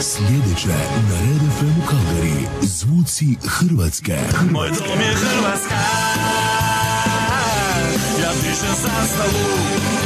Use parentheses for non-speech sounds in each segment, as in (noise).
Sljedeća na Red FM u Kalgari, zvuci Hrvatske. Moj dom je Hrvatska, ja pišem sastavu.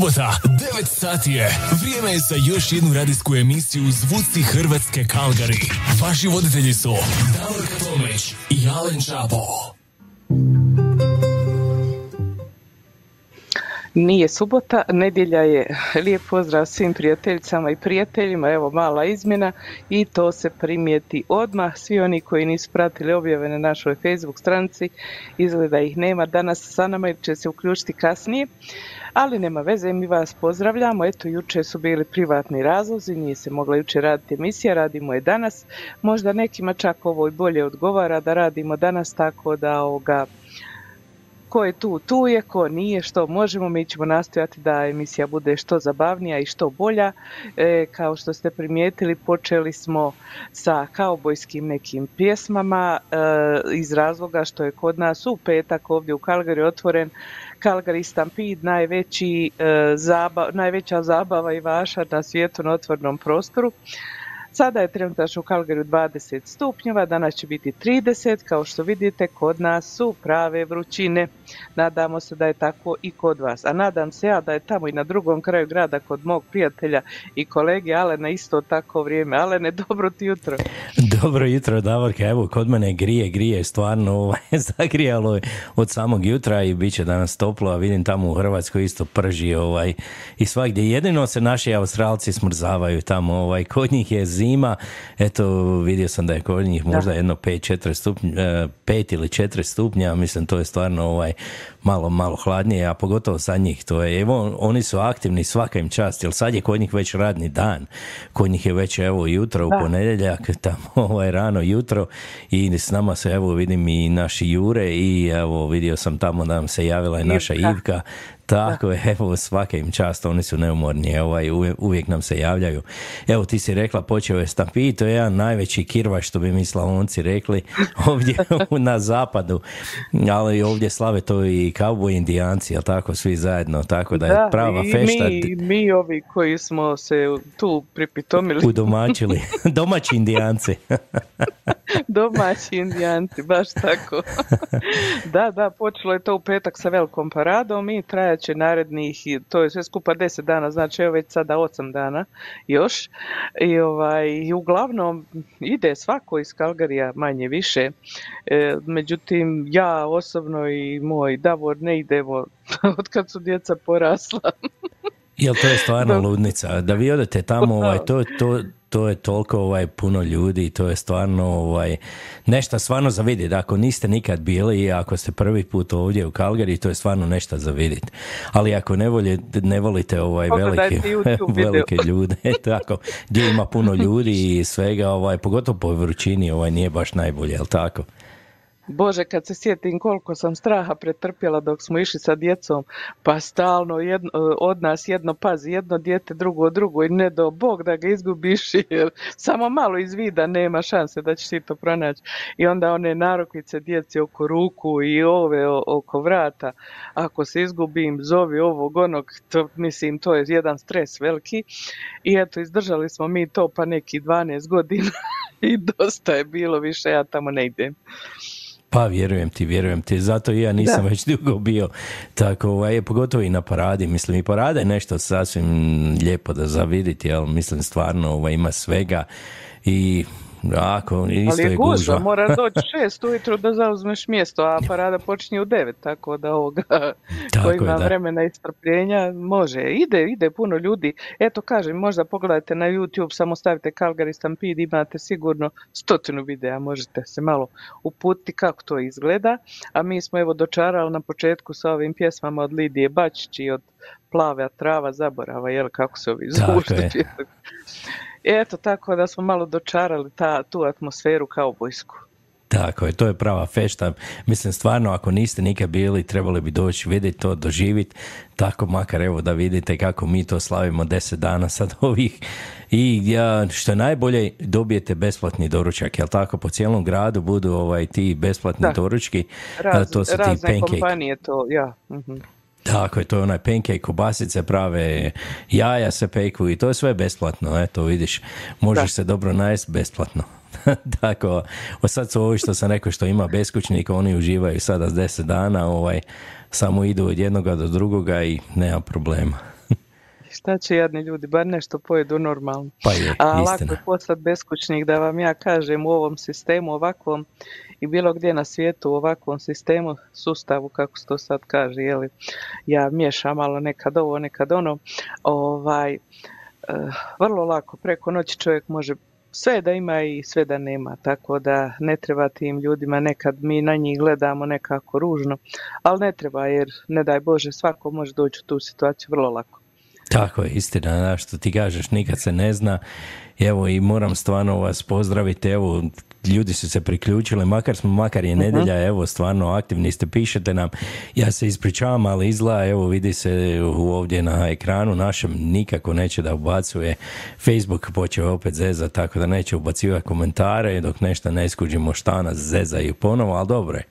Subota, 9 sati je. Vrijeme je za još jednu radijsku emisiju Zvuci Hrvatske Kalgari. Vaši voditelji su Davorka Tomić i Alen Čapo. Nije subota, nedjelja je. Lijep pozdrav svim prijateljicama i prijateljima. Evo mala izmjena i to se primijeti odmah. Svi oni koji nisu pratili objave na našoj Facebook stranici, izgleda ih nema danas sa nama jer će se uključiti kasnije. Ali nema veze, mi vas pozdravljamo. Eto, jučer su bili privatni razlozi, nije se mogla jučer raditi emisija, radimo je danas. Možda nekima čak ovo i bolje odgovara da radimo danas tako da ovoga ko je tu, tu je, ko nije, što možemo, mi ćemo nastojati da emisija bude što zabavnija i što bolja. E, kao što ste primijetili, počeli smo sa kaubojskim nekim pjesmama e, iz razloga što je kod nas u petak ovdje u Kalgari otvoren Calgary Stampede, najveći, e, zaba, najveća zabava i vaša na svijetu na otvornom prostoru. Sada je trenutačno u Calgaryu 20 stupnjeva, danas će biti 30, kao što vidite kod nas su prave vrućine. Nadamo se da je tako i kod vas. A nadam se ja da je tamo i na drugom kraju grada kod mog prijatelja i kolege Alena isto tako vrijeme. Alene, (laughs) dobro ti jutro. Dobro jutro, Davorka. Evo, kod mene grije, grije, stvarno (laughs) ovaj, zagrijalo je od samog jutra i bit će danas toplo, a vidim tamo u Hrvatskoj isto prži ovaj, i svagdje. Jedino se naši Australci smrzavaju tamo, ovaj, kod njih je zima, eto vidio sam da je kod njih možda jedno 5, stupnja, 5 ili 4 stupnja, mislim to je stvarno ovaj, malo, malo hladnije, a pogotovo sa njih, to je, evo, oni su aktivni svaka im čast, jer sad je kod njih već radni dan, kod njih je već evo jutro u ponedjeljak, (laughs) tamo ovaj rano jutro i s nama se evo vidim i naši Jure i evo vidio sam tamo da nam se javila i naša Ivka, tako je, evo svaka im čast, oni su neumorni, ovaj, uvijek, nam se javljaju. Evo ti si rekla, počeo je Stampede, to je jedan najveći kirvaš, što bi mi slavonci rekli, (laughs) ovdje na zapadu, ali ovdje slave to i kauboj indijanci, jel tako, svi zajedno, tako da je prava fešta. Mi, mi ovi koji smo se tu pripitomili. Udomačili, (laughs) (laughs) domaći indijanci. domaći indijanci, baš tako. da, da, počelo je to u petak sa velikom paradom i traje će narednih, to je sve skupa deset dana, znači evo već sada osam dana još. I, ovaj, i uglavnom ide svako iz Kalgarija manje više. E, međutim, ja osobno i moj Davor ne idemo (laughs) od kad su djeca porasla. Jel to je stvarno (laughs) ludnica? Da vi odete tamo, ovaj, to, to, to je toliko ovaj, puno ljudi to je stvarno ovaj, nešto stvarno za vidjeti. Ako niste nikad bili i ako ste prvi put ovdje u Kalgari, to je stvarno nešto za vidjeti. Ali ako ne, volite, ne volite ovaj, velike, (laughs) velike ljude, (laughs) tako, gdje ima puno ljudi i svega, ovaj, pogotovo po vrućini, ovaj, nije baš najbolje, jel tako? Bože, kad se sjetim koliko sam straha pretrpjela dok smo išli sa djecom, pa stalno jedno, od nas jedno pazi, jedno dijete, drugo drugo i ne do Bog da ga izgubiš (laughs) jer samo malo iz vida nema šanse da ćeš ti to pronaći. I onda one narokvice djeci oko ruku i ove oko vrata, ako se izgubim, zovi ovog onog, to, mislim to je jedan stres veliki. I eto, izdržali smo mi to pa neki 12 godina (laughs) i dosta je bilo više, ja tamo ne idem. Pa vjerujem ti, vjerujem ti, zato i ja nisam već dugo bio tako, ovaj, pogotovo i na paradi, mislim i parada je nešto sasvim lijepo da zaviditi, ali mislim stvarno ovaj, ima svega i ako, isto Ali je gužva. mora (laughs) doći šest ujutro da zauzmeš mjesto, a parada počinje u devet, tako da ovoga (laughs) tako ko ima vremena i strpljenja može. Ide, ide puno ljudi. Eto kažem, možda pogledajte na YouTube, samo stavite Calgary Stampede, imate sigurno stotinu videa, možete se malo uputiti kako to izgleda. A mi smo evo dočarali na početku sa ovim pjesmama od Lidije Bačić i od Plave trava zaborava, jel kako se ovi zovu (laughs) Eto, tako da smo malo dočarali ta, tu atmosferu kao vojsku. Tako je, to je prava fešta. Mislim, stvarno, ako niste nikad bili, trebali bi doći vidjeti to, doživjeti. Tako makar, evo, da vidite kako mi to slavimo deset dana sad (laughs) ovih. I ja, što je najbolje, dobijete besplatni doručak, jel tako? Po cijelom gradu budu ovaj, ti besplatni da. doručki. Raz, to su ti pancake. kompanije to, ja. uh tako je, to je onaj pancake, kobasice prave, jaja se peku i to je sve besplatno, eto vidiš, možeš se dobro najesti besplatno. (laughs) Tako, sad su ovi što sam rekao što ima beskućnika, oni uživaju sada s deset dana, ovaj, samo idu od jednoga do drugoga i nema problema. (laughs) šta će jadni ljudi, bar nešto pojedu normalno. Pa je, A lako istina. je poslat beskućnik da vam ja kažem u ovom sistemu ovakvom i bilo gdje na svijetu u ovakvom sistemu, sustavu kako se to sad kaže, jeli, ja miješam malo nekad ovo, nekad ono, ovaj, eh, vrlo lako, preko noći čovjek može sve da ima i sve da nema, tako da ne treba tim ljudima, nekad mi na njih gledamo nekako ružno, ali ne treba jer ne daj Bože svako može doći u tu situaciju vrlo lako. Tako je, istina, što ti kažeš, nikad se ne zna. Evo i moram stvarno vas pozdraviti, evo, ljudi su se priključili, makar smo, makar je nedjelja, evo, stvarno aktivni ste, pišete nam. Ja se ispričavam, ali izgleda, evo, vidi se ovdje na ekranu našem, nikako neće da ubacuje. Facebook počeo opet zeza, tako da neće ubacivati komentare, dok nešto ne iskuđimo šta nas zezaju ponovo, ali dobro je.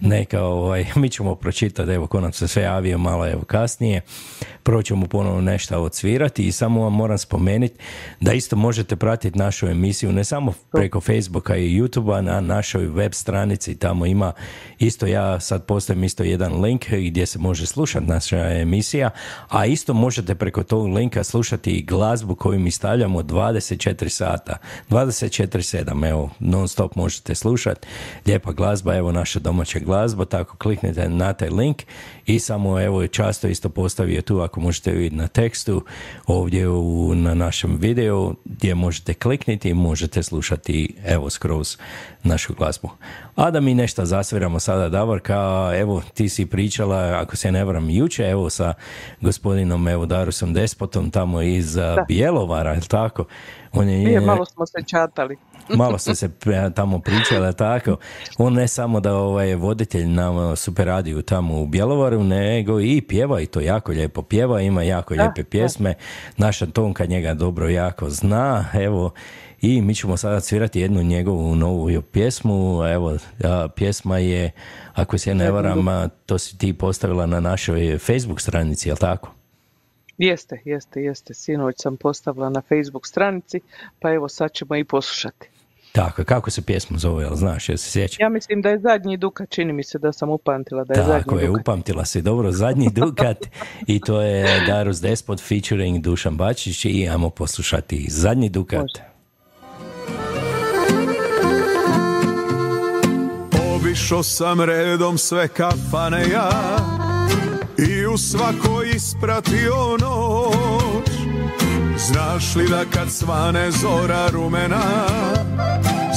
Neka, ovaj, (laughs) mi ćemo pročitati, evo, ko nam se sve javio malo, evo, kasnije. Prvo ćemo ponovo nešto odsvirati i samo vam moram spomenuti da isto možete pratiti našu emisiju ne samo preko Facebooka i YouTubea na našoj web stranici, tamo ima. Isto ja sad postavim isto jedan link gdje se može slušati naša emisija, a isto možete preko tog linka slušati i glazbu koju mi stavljamo 24 sata, 24-7, evo, non stop možete slušati, lijepa glazba, evo naša domaća glazba, tako kliknite na taj link i samo evo často isto postavio tu ako možete vidjeti na tekstu ovdje u, na našem videu gdje možete klikniti i možete slušati evo skroz našu glazbu. A da mi nešto zasviramo sada Davorka, evo ti si pričala ako se ne varam juče evo sa gospodinom evo Darusom Despotom tamo iz a, Bjelovara, je tako? On je, Nije, malo smo se čatali. Malo ste se p- tamo pričali, tako. On ne samo da ovaj, je voditelj na super radiju tamo u Bjelovaru, nego i pjeva i to jako lijepo pjeva, ima jako lijepe pjesme. Naša Tonka njega dobro jako zna, evo, i mi ćemo sada svirati jednu njegovu novu pjesmu, evo, a, pjesma je, ako se ne varam, a, to si ti postavila na našoj Facebook stranici, jel tako? Jeste, jeste, jeste. Sinoć sam postavila na Facebook stranici, pa evo sad ćemo i poslušati. Tako, je. kako se pjesma zove, jel znaš, jel se sjeća? Ja mislim da je zadnji Dukat, čini mi se da sam upamtila da je Tako zadnji je, Dukat. upamtila si dobro zadnji (laughs) Dukat i to je Darus Despot featuring Dušan Bačić i ajmo poslušati zadnji Dukat. Može. Obišao sam redom sve kafane ja I u svakoj ispratio noć Znaš li da kad svane zora rumena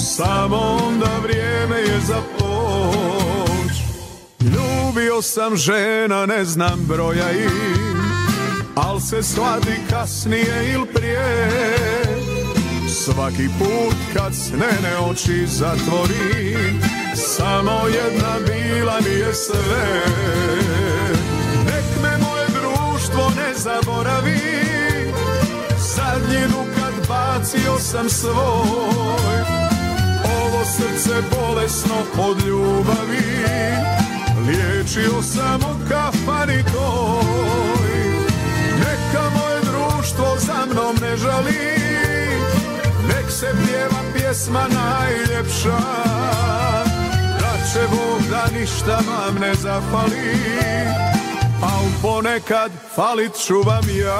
Samo onda vrijeme je za poć. Ljubio sam žena, ne znam broja im Al se shvati kasnije il prije. Svaki put kad snene oči zatvorim Samo jedna bila mi je sve. Nek me moje društvo ne zaboravi Zadnji dukat bacio sam svoj srce bolesno od ljubavi Liječio sam u kafani toj. Neka moje društvo za mnom ne žali Nek se pjeva pjesma najljepša. Da će Bog da ništa vam ne zafali Al ponekad falit ću vam ja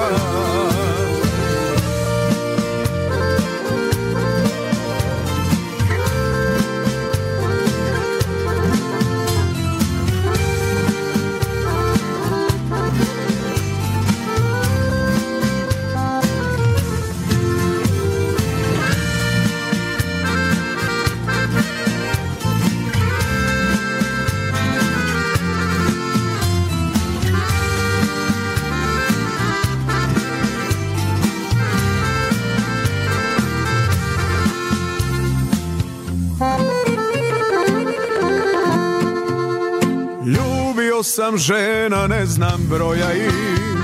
Sam žena, ne znam broja im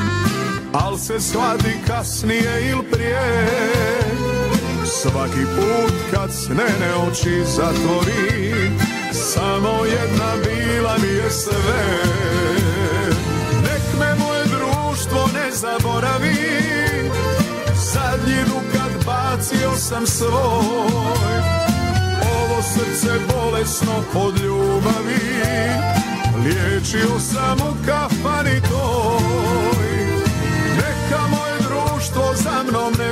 Al se shvati kasnije il prije. Svaki put kad snene oči zatvori Samo jedna bila mi je sve. Nek me moje društvo ne zaboravi Zadnji dukat bacio sam svoj. Ovo srce bolesno od ljubavi Liječio sam u kafani toj Neka moje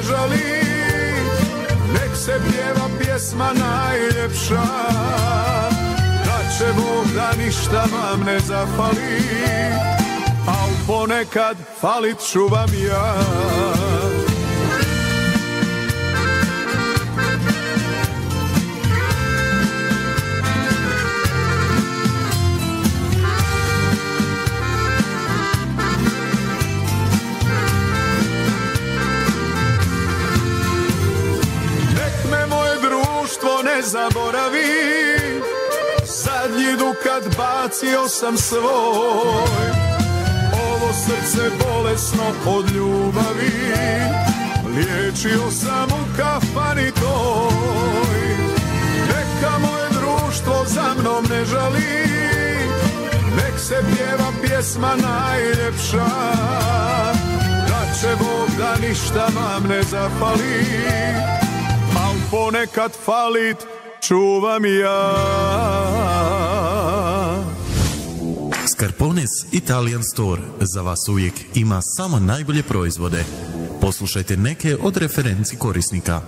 žali. Nek se pjeva pjesma najljepša. Da će Bog da ništa vam ne zafali. Al ponekad falit ću vam ja zaboravi. Zadnji dukat bacio sam svoj. Ovo srce bolesno od ljubavi. Liječio sam u kafani toj. Neka moje društvo za mnom ne žali. Nek se pjeva pjesma najljepša. Da će Bog da ništa vam ne zafali. Al ponekad falit čuvam ja Scarpones Italian Store za vas uvijek ima samo najbolje proizvode. Poslušajte neke od referenci korisnika.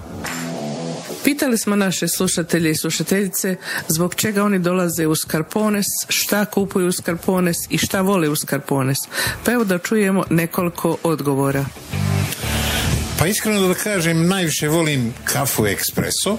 Pitali smo naše slušatelje i slušateljice zbog čega oni dolaze u Skarpones, šta kupuju u Skarpones i šta vole u Skarpones. Pa evo da čujemo nekoliko odgovora. Pa iskreno da kažem, najviše volim kafu espresso.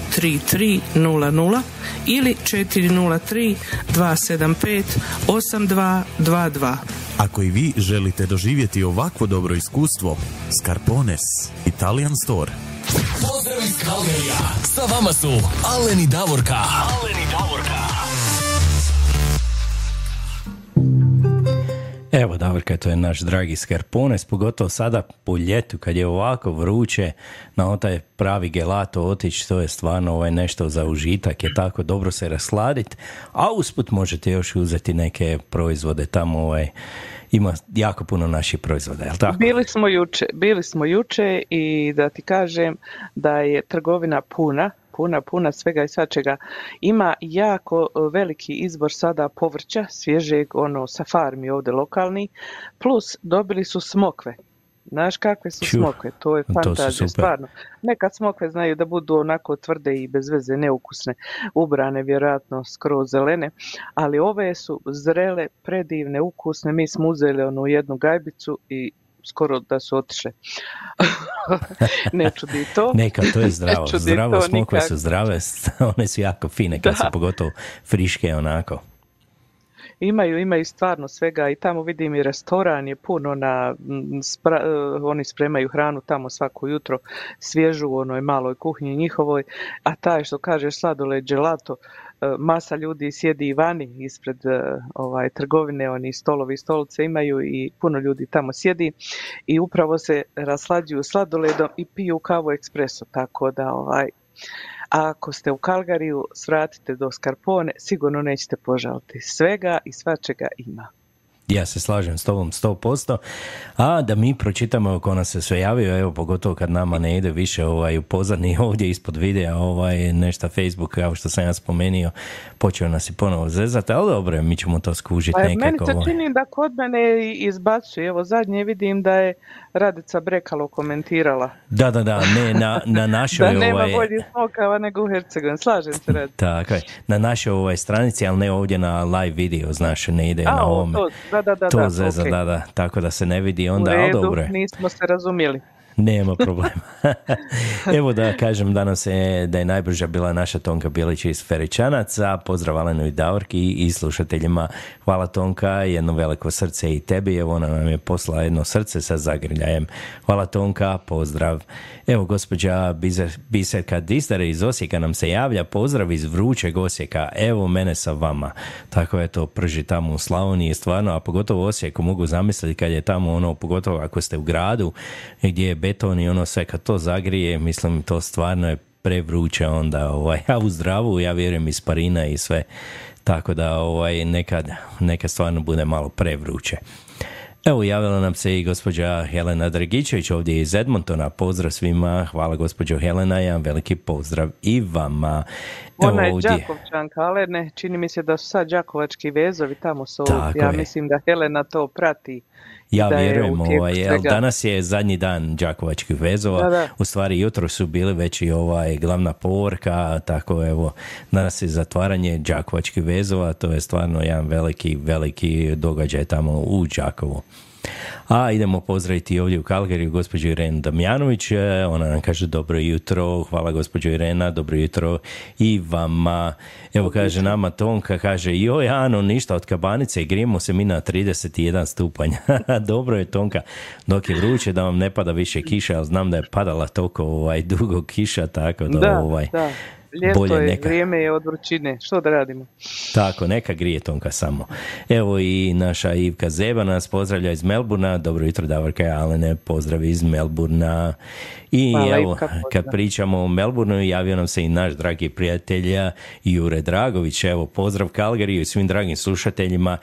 3300 ili 403 275 8222. Ako i vi želite doživjeti ovakvo dobro iskustvo, Scarpones Italian Store. Pozdrav iz Kalgarija. Sa vama su Alen i Davorka. Alen i Davorka. Evo, Davorka, to je naš dragi Skarpones, pogotovo sada po ljetu kad je ovako vruće, na taj pravi gelato otići, to je stvarno ovaj nešto za užitak, je tako dobro se rasladiti, a usput možete još uzeti neke proizvode tamo, ovaj, ima jako puno naših proizvoda, jel tako? Bili smo juče, bili smo juče i da ti kažem da je trgovina puna, puna, puna svega i svačega. Ima jako e, veliki izbor sada povrća, svježeg, ono, sa farmi ovdje lokalni, plus dobili su smokve. Znaš kakve su Ču, smokve, to je fantazija, stvarno. Nekad smokve znaju da budu onako tvrde i bez veze neukusne, ubrane vjerojatno skroz zelene, ali ove su zrele, predivne, ukusne, mi smo uzeli onu jednu gajbicu i skoro da su otišle. (laughs) ne čudi to. Neka, to je zdravo. Zdravo smokve su zdrave, (laughs) one su jako fine kad Da. su pogotovo friške onako. Imaju, imaju stvarno svega i tamo vidim i restoran je puno na, spra- eh, oni spremaju hranu tamo svako jutro, svježu u onoj maloj kuhinji njihovoj, a taj što kaže sladoled gelato, masa ljudi sjedi i vani ispred eh, ovaj trgovine, oni stolovi i stolice imaju i puno ljudi tamo sjedi i upravo se raslađuju sladoledom i piju kavu ekspreso, tako da ovaj ako ste u Kalgariju, svratite do Skarpone, sigurno nećete požaliti. Svega i svačega ima. Ja se slažem s tobom 100%. A da mi pročitamo ko nas se sve javio, evo pogotovo kad nama ne ide više ovaj, u (laughs) ovdje ispod videa ovaj, nešto Facebook, kao što sam ja spomenio, počeo nas i ponovo zezati, ali dobro, mi ćemo to skužiti Pa meni nekako. se ovaj. čini da kod mene izbacuje. Evo zadnje vidim da je Radica Brekalo komentirala. Da, da, da, ne, na, na (laughs) našoj... Da nema ovaj, bolji smokava nego u Hercegovini. Slažem se Radica. Tako je, na našoj ovaj stranici, ali ne ovdje na live video, znaš, ne ide A, na ovome. to, da, da, da, to da, zeza, ok. da, da, tako da se ne vidi U onda, ali redu, dobro je. nismo se razumjeli. Nema problema. (laughs) Evo da kažem danas je, da je najbrža bila naša Tonka Bilić iz Feričanaca. Pozdrav Alenu i Davorki i slušateljima. Hvala Tonka, jedno veliko srce i tebi. Evo ona nam je poslala jedno srce sa zagrljajem. Hvala Tonka, pozdrav. Evo gospođa Biserka Disdare iz Osijeka nam se javlja. Pozdrav iz vrućeg Osijeka. Evo mene sa vama. Tako je to prži tamo u Slavoniji stvarno, a pogotovo Osijeku mogu zamisliti kad je tamo ono, pogotovo ako ste u gradu gdje je beton i ono sve kad to zagrije, mislim to stvarno je prevruće onda, ovaj, (laughs) a u zdravu ja vjerujem iz parina i sve, tako da ovaj, nekad, nekad stvarno bude malo prevruće. Evo, javila nam se i gospođa Helena Dragičević ovdje iz Edmontona. Pozdrav svima, hvala gospođo Helena, jedan veliki pozdrav i vama. Evo Ona je ovdje, Đakovčanka, ali ne, čini mi se da su sad Đakovački vezovi tamo su. Ja je. mislim da Helena to prati. Ja vjerujem, ovaj, jel danas je zadnji dan Đakovačkih vezova, Da, da. u stvari jutro su bili već i ovaj glavna povorka, tako evo, danas je zatvaranje Đakovačkih vezova, to je stvarno jedan veliki, veliki događaj tamo u Đakovu. A idemo pozdraviti ovdje u Kalgariju gospođu Irenu Damjanović, e, ona nam kaže dobro jutro, hvala gospođo Irena, dobro jutro i vama. Evo kaže nama Tonka, kaže joj Ano, ništa od kabanice, grijemo se mi na 31 stupanj. (laughs) dobro je Tonka, dok je vruće da vam ne pada više kiša, ali znam da je padala toliko ovaj, dugo kiša, tako da, Da, ovaj, da. Ljeto bolje je, neka. vrijeme je od vrućine. Što da radimo? Tako, neka grije Tonka samo. Evo i naša Ivka Zeba nas pozdravlja iz Melburna. Dobro jutro, Davorka Alene, pozdrav iz Melburna. I Hvala, evo, kad pričamo o Melbourneu, javio nam se i naš dragi prijatelj Jure Dragović. Evo, pozdrav Kalgariju i svim dragim slušateljima.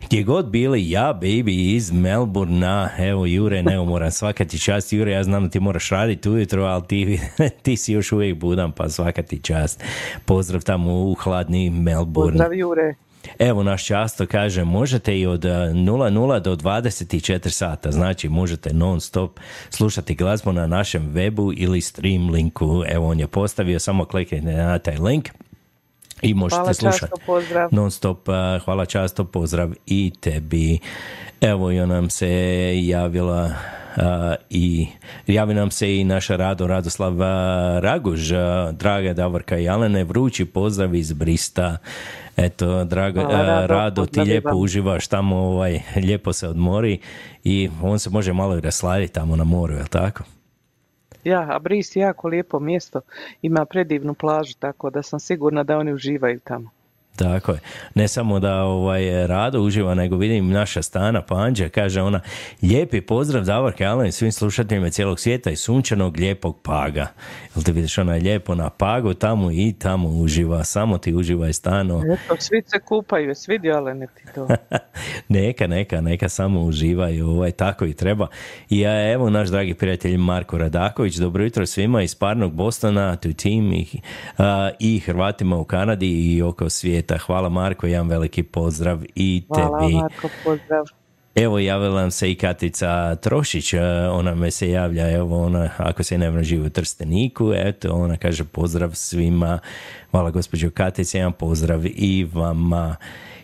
Gdje god bili, ja, baby, iz Melburna. Evo, Jure, neumoran, svaka ti čast. Jure, ja znam da ti moraš raditi ujutro, ali ti, (laughs) ti si još uvijek budan, pa svaka ti čast. Pozdrav tamo u hladni Melbourne. Pozdrav Jure. Evo naš často kaže, možete i od eh, 00 do 24 sata, znači možete non stop slušati glazbu na našem webu ili stream linku. Evo on je postavio, samo kliknite na taj link i možete Hvala slušati často, pozdrav. non stop. eh, Hvala často, pozdrav i tebi. Evo i nam se javila i javi nam se i naša Rado Radoslav a, Raguž, a, draga Davorka i Alene, vrući pozdrav iz Brista. Eto, drago, Hvala, Rado, Rado, ti lijepo uživaš tamo, ovaj, lijepo se odmori i on se može malo i rasladiti tamo na moru, jel tako? Ja, a Bris je jako lijepo mjesto. Ima predivnu plažu, tako da sam sigurna da oni uživaju tamo. Tako je. Ne samo da ovaj Rado uživa, nego vidim naša Stana Panđa, kaže ona, lijepi pozdrav Davorke Alen i svim slušateljima cijelog svijeta i sunčanog lijepog Paga. Jel te vidiš, ona je lijepo na Pagu, tamo i tamo uživa, samo ti uživaj stano. Eto, svi se kupaju, vidio Alene ti to? (laughs) neka, neka, neka samo uživaju, ovaj, tako i treba. I ja, evo naš dragi prijatelj Marko Radaković, dobro jutro svima iz parnog Bostona, tu tim i, a, i Hrvatima u Kanadi i oko svijeta. Hvala Marko, jedan veliki pozdrav i Hvala tebi. Marko, pozdrav. Evo javila nam se i Katica Trošić, e, ona me se javlja, evo ona, ako se ne vrlo živi u Trsteniku, eto, ona kaže pozdrav svima, hvala gospođo Katice, jedan pozdrav i vama.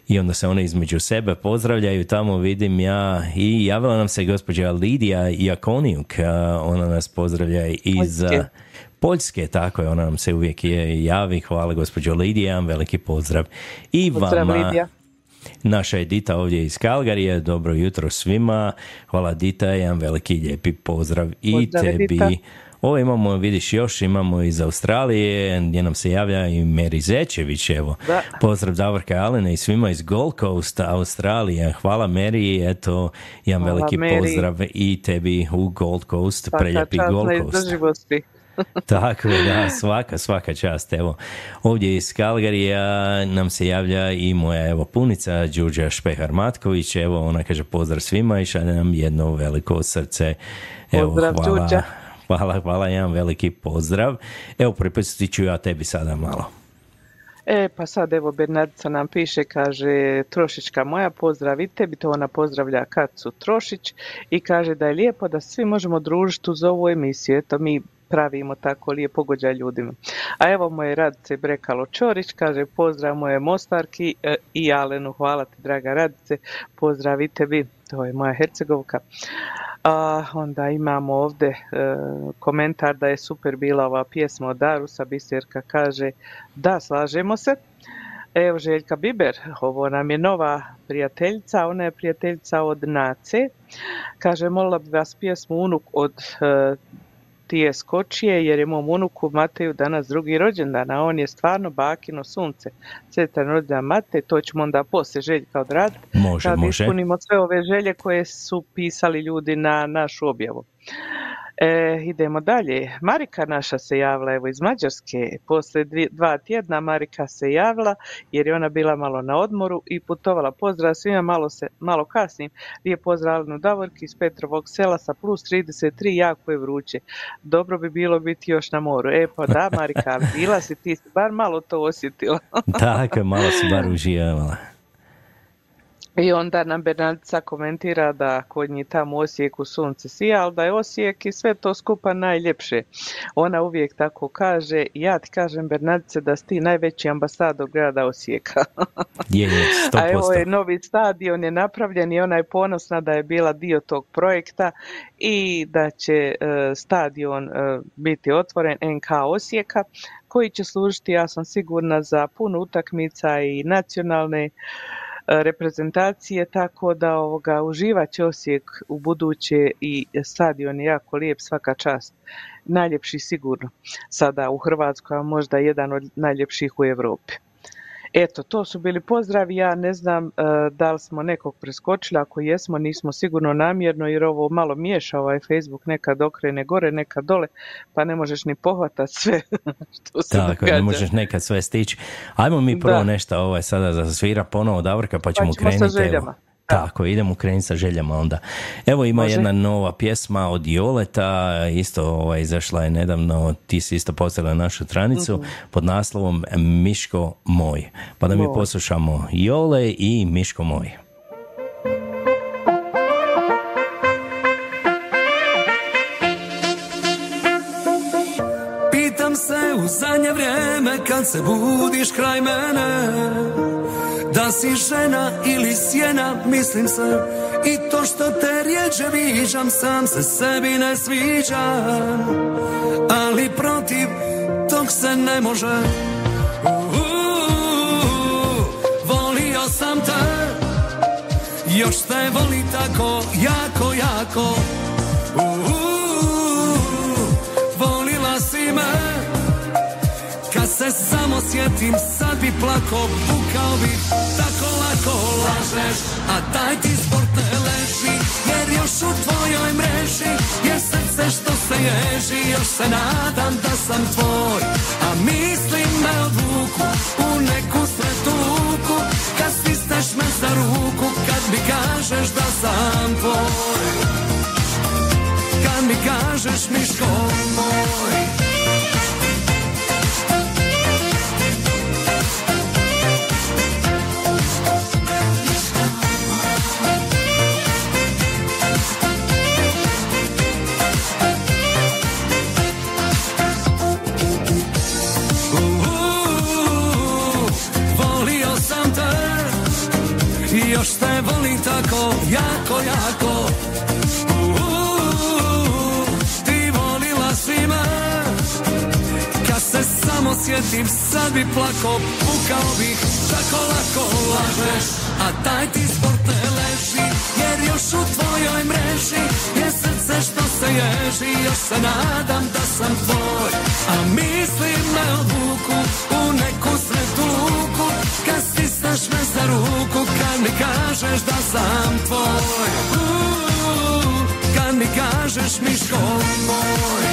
I onda se one između sebe pozdravljaju, tamo vidim ja i javila nam se gospođa Lidija Jakonijuk, e, ona nas pozdravlja iz Poljske. tako je, ona nam se uvijek je javi, hvala gospođo Lidija, jedan veliki pozdrav i Pozdrav, vama. Lidija. Naša je Dita ovdje iz Kalgarije, dobro jutro svima, hvala Dita, jedan veliki lijepi pozdrav i Pozdrav, tebi. Dita. Ovo imamo, vidiš još, imamo iz Australije, gdje nam se javlja i Meri Zečević, evo. Da. Pozdrav Davorka Alena i svima iz Gold Coast, Australije. Hvala Meri, eto, jedan Hvala, veliki Mary. pozdrav i tebi u Gold Coast, preljepi Gold Coast. (laughs) Tako je, da, svaka, svaka čast. Evo, ovdje iz Kalgarija nam se javlja i moja evo punica Đurđa Špehar-Matković. Evo, ona kaže pozdrav svima i šalje nam jedno veliko srce. Evo, Pozdrav, hvala, Đurđa. (laughs) hvala, hvala, jedan veliki pozdrav. Evo, pripustit ću ja tebi sada malo. E, pa sad evo Bernardica nam piše, kaže Trošićka moja, pozdrav i tebi, to ona pozdravlja Kacu Trošić i kaže da je lijepo da svi možemo družiti uz ovu emisiju, eto mi pravimo tako lijep pogođaj ljudima. A evo moje Radice Brekalo Čorić, kaže pozdrav moje Mostarki e, i Alenu, hvala ti draga Radice, pozdrav i tebi, to je moja Hercegovka. A, onda imamo ovdje e, komentar da je super bila ova pjesma od Darusa, Biserka kaže da slažemo se. Evo Željka Biber, ovo nam je nova prijateljica, ona je prijateljica od Nace. Kaže, molila bi vas pjesmu Unuk od e, Tije Skočije, jer je mom unuku Mateju danas drugi rođendan, a on je stvarno bakino sunce. Sretan rođendan Mate, to ćemo onda poslije Željka odraditi. Može, da može. ispunimo sve ove želje koje su pisali ljudi na našu objavu. E, idemo dalje. Marika naša se javila evo iz Mađarske. Poslije dva tjedna Marika se javila jer je ona bila malo na odmoru i putovala. Pozdrav svima, malo, se, malo kasnim. Lijep pozdrav Alenu Davorki iz Petrovog sela sa plus 33, jako je vruće. Dobro bi bilo biti još na moru. E pa da Marika, bila si ti, bar malo to osjetila. (laughs) Tako malo si bar uživala. I onda nam Bernardica komentira da kod njih tamo u Osijeku sunce sija, ali da je Osijek i sve to skupa najljepše. Ona uvijek tako kaže, ja ti kažem Bernardice da si ti najveći ambasador grada Osijeka. (laughs) Je, je, sto A evo je novi stadion je napravljen i ona je ponosna da je bila dio tog projekta i da će e, stadion e, biti otvoren NK Osijeka koji će služiti, ja sam sigurna, za puno utakmica i nacionalne reprezentacije, tako da ovoga uživat će Osijek u buduće i stadion je jako lijep, svaka čast. Najljepši sigurno sada u Hrvatskoj, a možda jedan od najljepših u Europi. Eto, to su bili pozdravi, ja ne znam e, da li smo nekog preskočili, ako jesmo nismo sigurno namjerno jer ovo malo miješa ovaj Facebook, nekad okrene gore, nekad dole, pa ne možeš ni pohvatat sve (laughs) što se Tako događa. ne možeš nekad sve stići. Ajmo mi prvo Da. nešto ovaj sada zasvira ponovo Davorka pa ćemo, ćemo sa krenuti. evo. željama. Tako, idemo krenuti sa željama onda. Evo ima Može. jedna nova pjesma od Joleta, isto ovaj, izašla je nedavno, ti si isto postavila našu stranicu Mhm. pod naslovom Miško moj. Pa da mi poslušamo Jole i Miško moj. Pitam se u zadnje vrijeme kad se budiš kraj mene. Da si žena ili sjena, mislim se. I to što te rijeđe viđam, sam se sebi ne sviđam Ali protiv tog se ne može. Volio sam te. Još te voli tako jako, jako se samo sjetim sad bi plako Bukao bi. Tako lako lažeš A taj ti sport ne leži Jer još u tvojoj mreži Je srce što se ježi. Još se nadam da sam tvoj A mislim me odvuku U neku sretu luku Kad stisneš me za ruku Kad mi kažeš da sam tvoj. Kad mi kažeš Miško moj još te volim tako jako, jako. Uuu, Ti volila si me Kad se samo sjetim sad bi plako Pukao bih. Tako lako lažeš A taj ti sport ne leži. Jer još u tvojoj mreži Je srce što se ježi. Još se nadam da sam tvoj A mislim me odvuku U neku sretu luku. Kad stisneš me za ruku kad mi kažeš da sam tvoj Kad mi kažeš miško moj.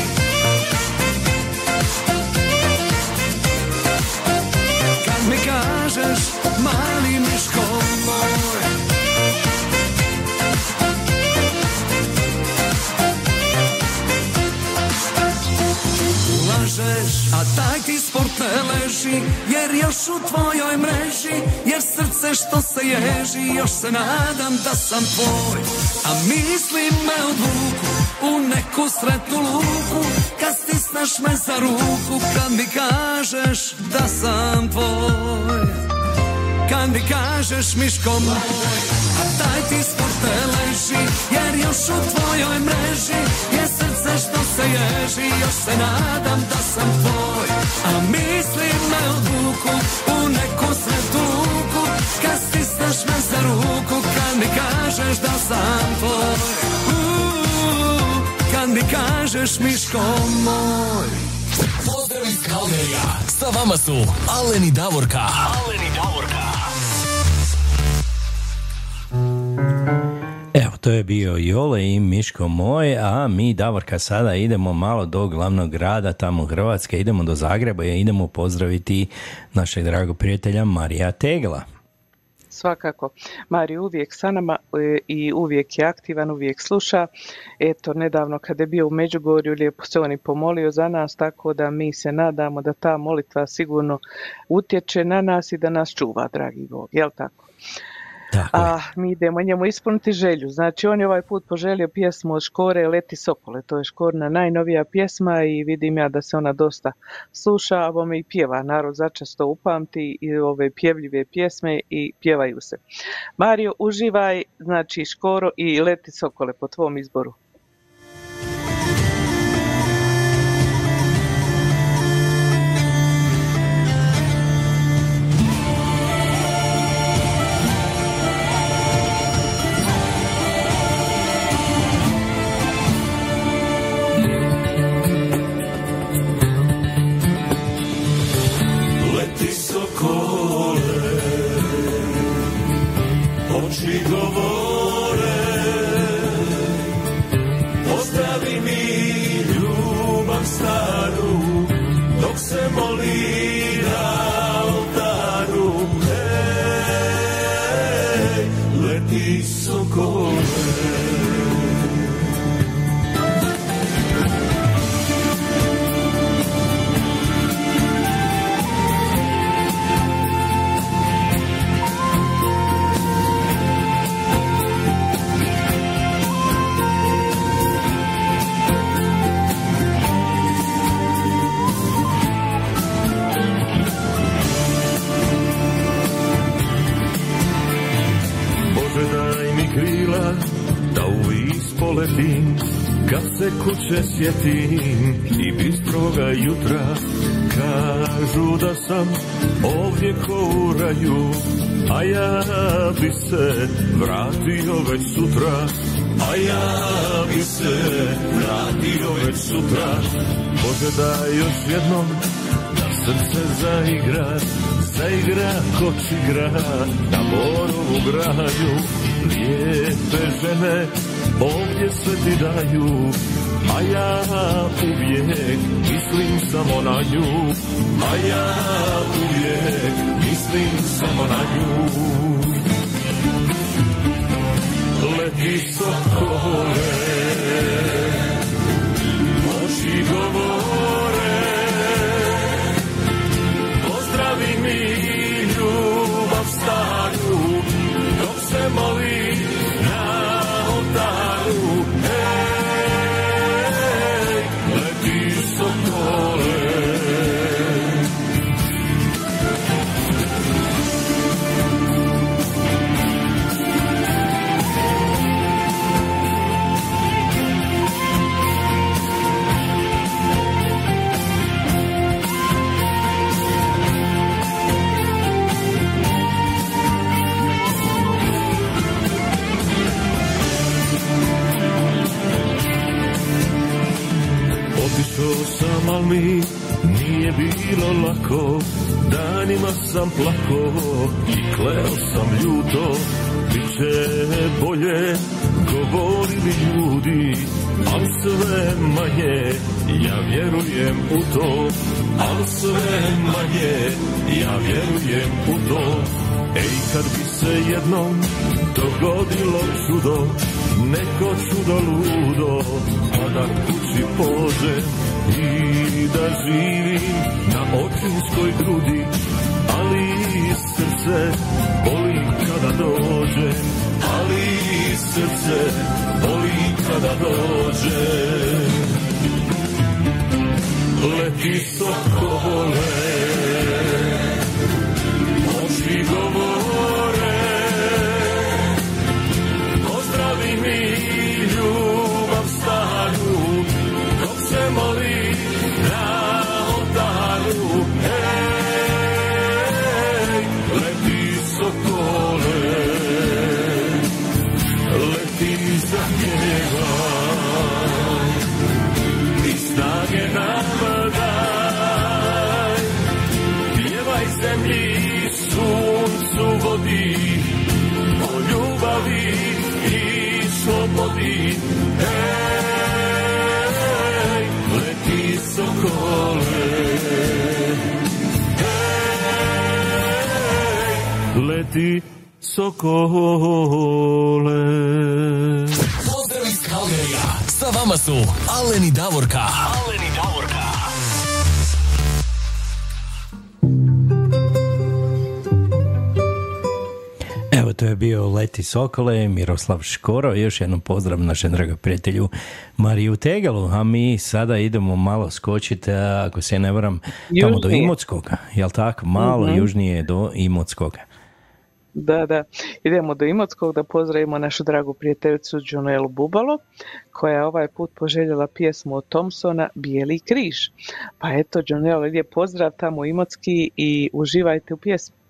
Kad mi kažeš mali mi A taj ti sport ne leži Jer još u tvojoj mreži Jer srce što se ježi Još se nadam da sam tvoj. A misli me odvuku U neku sretnu luku Kad stisneš me za ruku Kad mi kažeš da sam tvoj. Kad mi kažeš Miško moj A taj ti sport ne leži Jer još u tvojoj mreži Je srce što se ježi Još se nadam da sam tvoj A misli me odvuku U neku sretu luku Kad stisneš me za ruku Kad mi kažeš da sam tvoj Uuu, Kad mi kažeš Miško moj Pozdrav iz Kalgerija. Sa vama su Aleni Davorka. Aleni Davorka. Evo, to je bio Jole i Miško moj, a mi Davorka sada idemo malo do glavnog grada tamo Hrvatske, idemo do Zagreba i idemo pozdraviti našeg dragog prijatelja Marija Tegla. Svakako. Mari uvijek sa nama e, i uvijek je aktivan, uvijek sluša. Eto, nedavno kada je bio u Međugorju, lijepo se on i pomolio za nas, tako da mi se nadamo da ta molitva sigurno utječe na nas i da nas čuva, dragi Bog. Jel tako? A mi idemo njemu ispuniti želju. Znači on je ovaj put poželio pjesmu od Škore Leti Sokole. To je Škorna najnovija pjesma i vidim ja da se ona dosta sluša, a bome i pjeva. Narod začesto upamti i ove pjevljive pjesme i pjevaju se. Mario, uživaj, znači Škoro i Leti Sokole po tvom izboru. Se kuće sjetim i bistroga jutra Kažu da sam ovdje ko u raju A ja bi se vratio već sutra. A ja bi se vratio već sutra. Bože daj još jednom da srce zaigra Zaigra kočigra na morovu granju Lijepe žene ovdje se ti daju A ja uvijek mislim samo na nju A ja uvijek mislim samo na nju Leti sokole al mi nije bilo lako. Danima sam plako i kleo sam ljuto. Biće bolje, govorili ljudi, al sve manje ja vjerujem u to, al sve manje ja vjerujem u to. Ej, kad bi se jednom dogodilo čudo, neko čudo ludo, a da kući pođe i da živim na očinskoj grudi, ali srce boli kada dođe, ali srce boli kada dođe. Leti sokole, leti sokole. Pozdrav iz Kalgerija. Sa vama su Alen i Davorka. Alen i Davorka. Evo to je bio Leti Sokole, Miroslav Škoro, još jednom pozdrav našem dragom prijatelju Mariju Tegalu, a mi sada idemo malo skočiti, ako se ne varam, tamo do Južnije. Imotskoga, jel tako? Malo Mhm. južnije do Imotskoga. Da, da. Idemo do Imotskog da pozdravimo našu dragu prijateljicu Džunelu Bubalo, koja je ovaj put poželjela pjesmu od Thompsona Bijeli križ. Pa eto, Džunela, lijep pozdrav tamo Imotski i uživajte u pjesmi.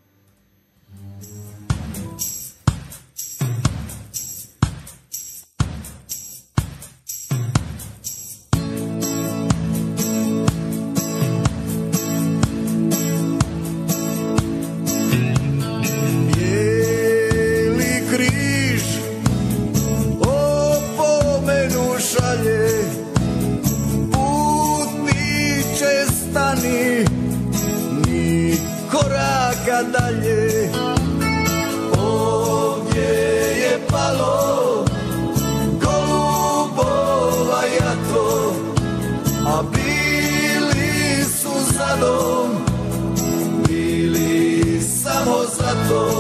Koraka dalje. Ovdje je palo Golubova jato A bili su zadom Bili samo zato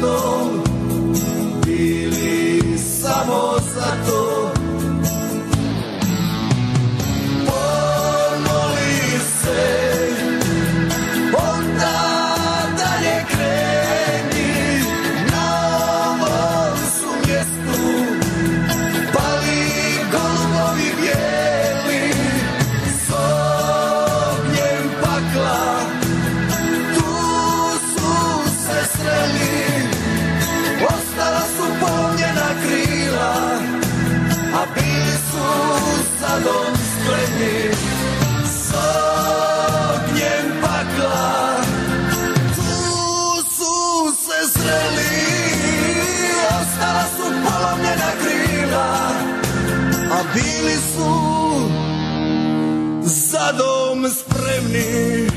su salon spremni s ognjem pakla. Tu su se zreli, ostala su polomljena krila, a bili su za dom spremni.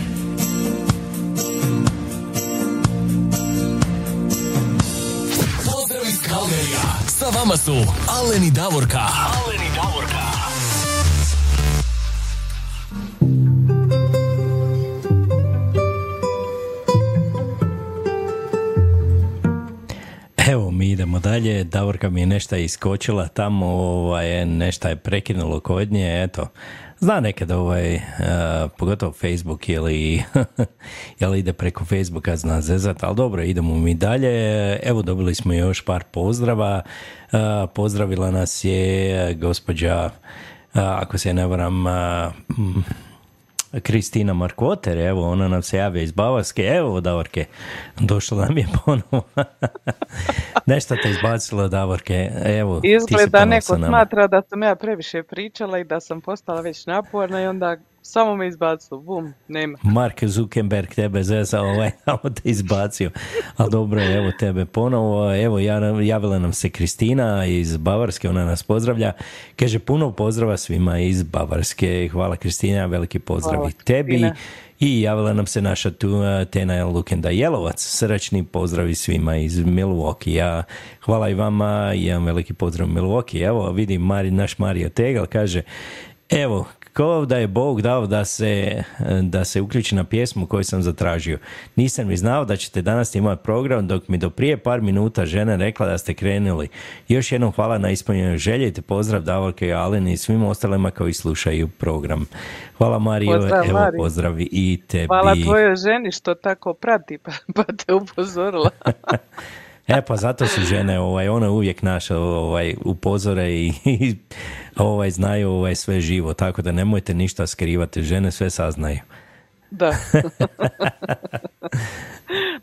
Pozdrav iz Kalderija, sa vama su Aleni Davorka. Aleni mi idemo dalje. Davorka mi je nešto iskočila tamo, ovaj, nešto je prekinulo kod nje, eto. Zna nekad, ovaj, eh, pogotovo Facebook ili, (laughs) jel ide preko Facebooka, zna zezat, ali dobro, idemo mi dalje. Evo, dobili smo još par pozdrava. Eh, pozdravila nas je gospođa, eh, ako se ne varam, Kristina Markvoter, evo, ona nam se javlja iz Bavarske, evo Davorke, došla nam je ponovo. (laughs) Nešto te izbacilo Davorke, evo, ti si Izgleda ponovo neko smatra da sam ja previše pričala i da sam postala već naporna i onda samo me izbacilo, bum, nema. Mark Zuckerberg tebe zeza, (laughs) ovaj, samo te izbacio. Ali dobro, evo tebe ponovo. Evo, ja- javila nam se Kristina iz Bavarske, ona nas pozdravlja. Kaže, puno pozdrava svima iz Bavarske. Hvala Kristina, veliki pozdrav Hvala, i tebi. Kristina. I javila nam se naša tu uh, Tena Lukenda Jelovac. Srečni pozdravi svima iz Milwaukee. Hvala i vama, jedan veliki pozdrav Milwaukee. Evo, vidim Mari, naš Mario Tegal kaže, evo, kao da je Bog dao da se, da se uključi na pjesmu koju sam zatražio. Nisam ni znao da ćete danas imati program dok mi do prije par minuta žena rekla da ste krenuli. Još jednom hvala na ispunjenju želje te pozdrav Davorke i Alen i svim ostalima koji slušaju program. Hvala Mario, Pozdrav, evo Mari. pozdrav i tebi. Hvala tvojoj ženi što tako prati pa, pa te upozorila. (laughs) E pa zato su žene, ovaj, one uvijek naše ovaj, upozore i, i ovaj, znaju ovaj, sve živo, tako da nemojte ništa skrivati, žene sve saznaju. Da. (laughs)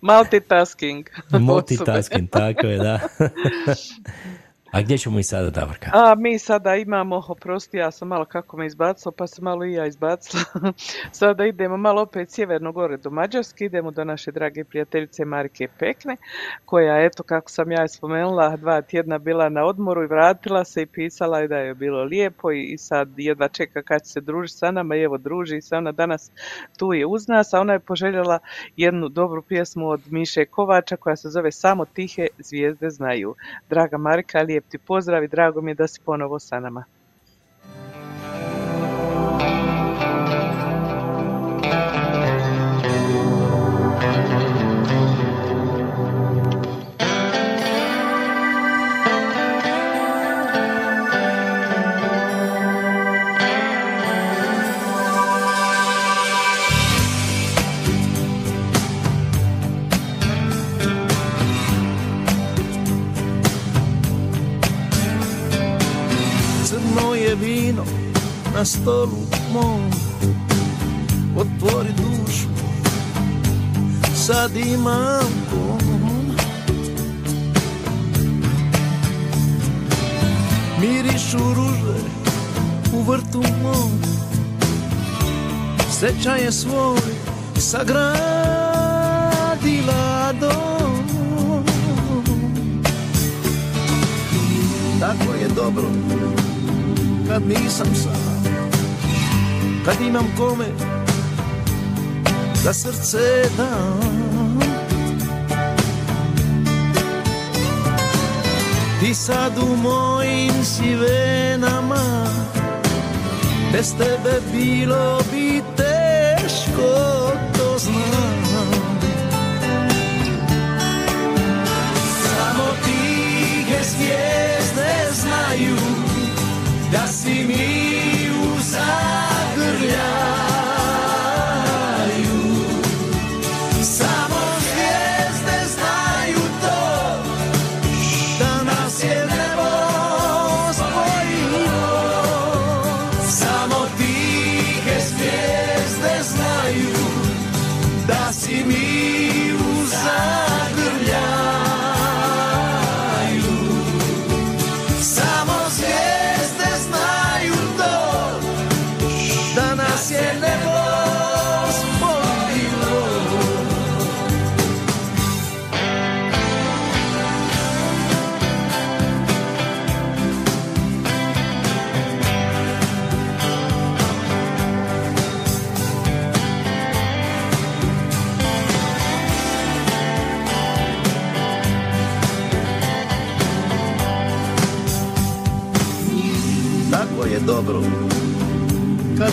Multitasking. Multitasking, tako je, da. (laughs) A gdje ćemo i sada, Davorka? A mi sada imamo, oprosti, ja sam malo kako me izbacilo, pa sam malo i ja izbacila. (laughs) sada idemo malo opet sjeverno gore do Mađarske, idemo do naše drage prijateljice Marike Pekne, koja, eto, kako sam ja spomenula, dva tjedna bila na odmoru i vratila se i pisala je da je bilo lijepo i, sad jedva čeka kad će se družiti sa nama i evo druži se ona danas tu je uz nas, a ona je poželjela jednu dobru pjesmu od Miše Kovača koja se zove Samo tihe zvijezde znaju. Draga Marika, lijep ti pozdrav i drago mi je da si ponovo sa nama. Stolu mom Otvori dušu. Sad imam pun Mirišu ruže u vrtu mom. Sećanje svoj sagradila dom. Tako je dobro kad nisam sam Kad imam kome da srce dam Ti sad u mojim si venama Bez tebe bilo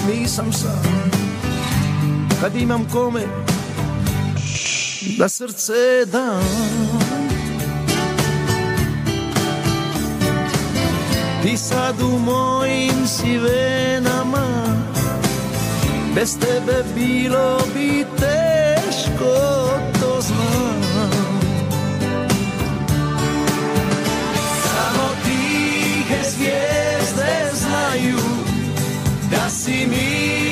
nisam sam. Kad imam kome da srce dam. Ti sad u mojim si venama Bez tebe bilo bi Da si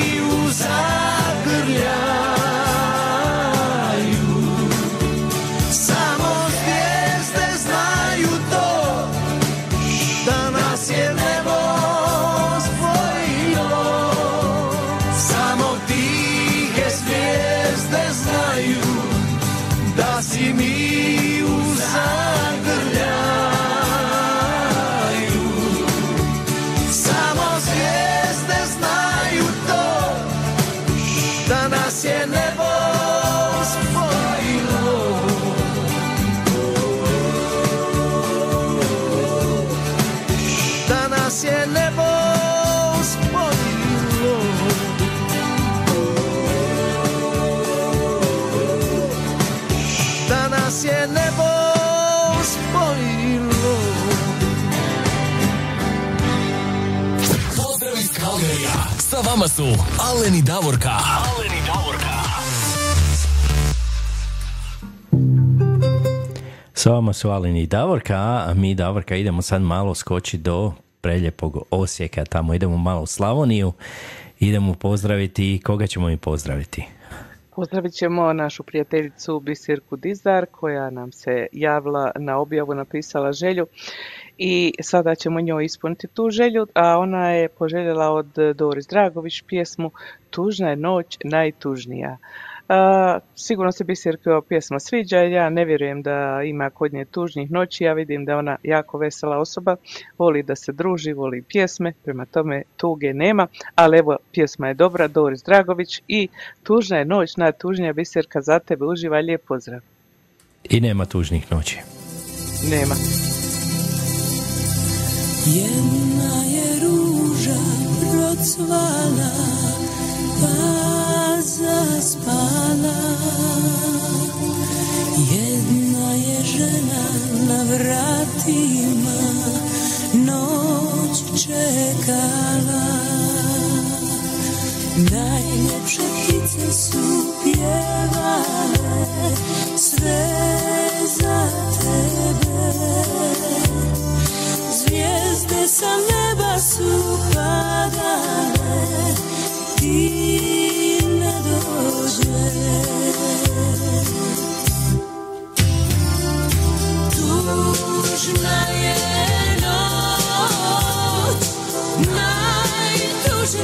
su Aleni Davorka. Aleni Davorka. S vama su Alin i Davorka, a mi Davorka idemo sad malo skoči do preljepog Osijeka, tamo idemo malo u Slavoniju, idemo pozdraviti, koga ćemo mi pozdraviti? Pozdravit ćemo našu prijateljicu Bisirku Dizdar koja nam se javila na objavu, napisala želju i sada ćemo njoj ispuniti tu želju, a ona je poželjela od Doris Dragović pjesmu Tužna je noć najtužnija. Sigurno se Bisirki ova pjesma sviđa, ja ne vjerujem da ima kod nje tužnih noći, ja vidim da je ona jako vesela osoba, voli da se druži, voli pjesme, prema tome tuge nema, ali evo pjesma je dobra, Doris Dragović i Tužna je noć, najtužnija Bisirka za tebe, uživaj, lijep pozdrav. I nema tužnih noći. Nema. Jedna je ruža procvala pa zaspala Jedna je žena na vratima noć čekala Najljepše ptice su pjevale sve za tebe. Zvijezde sa neba su padale, ti ne dođe. Tužna je noć, najtužnija,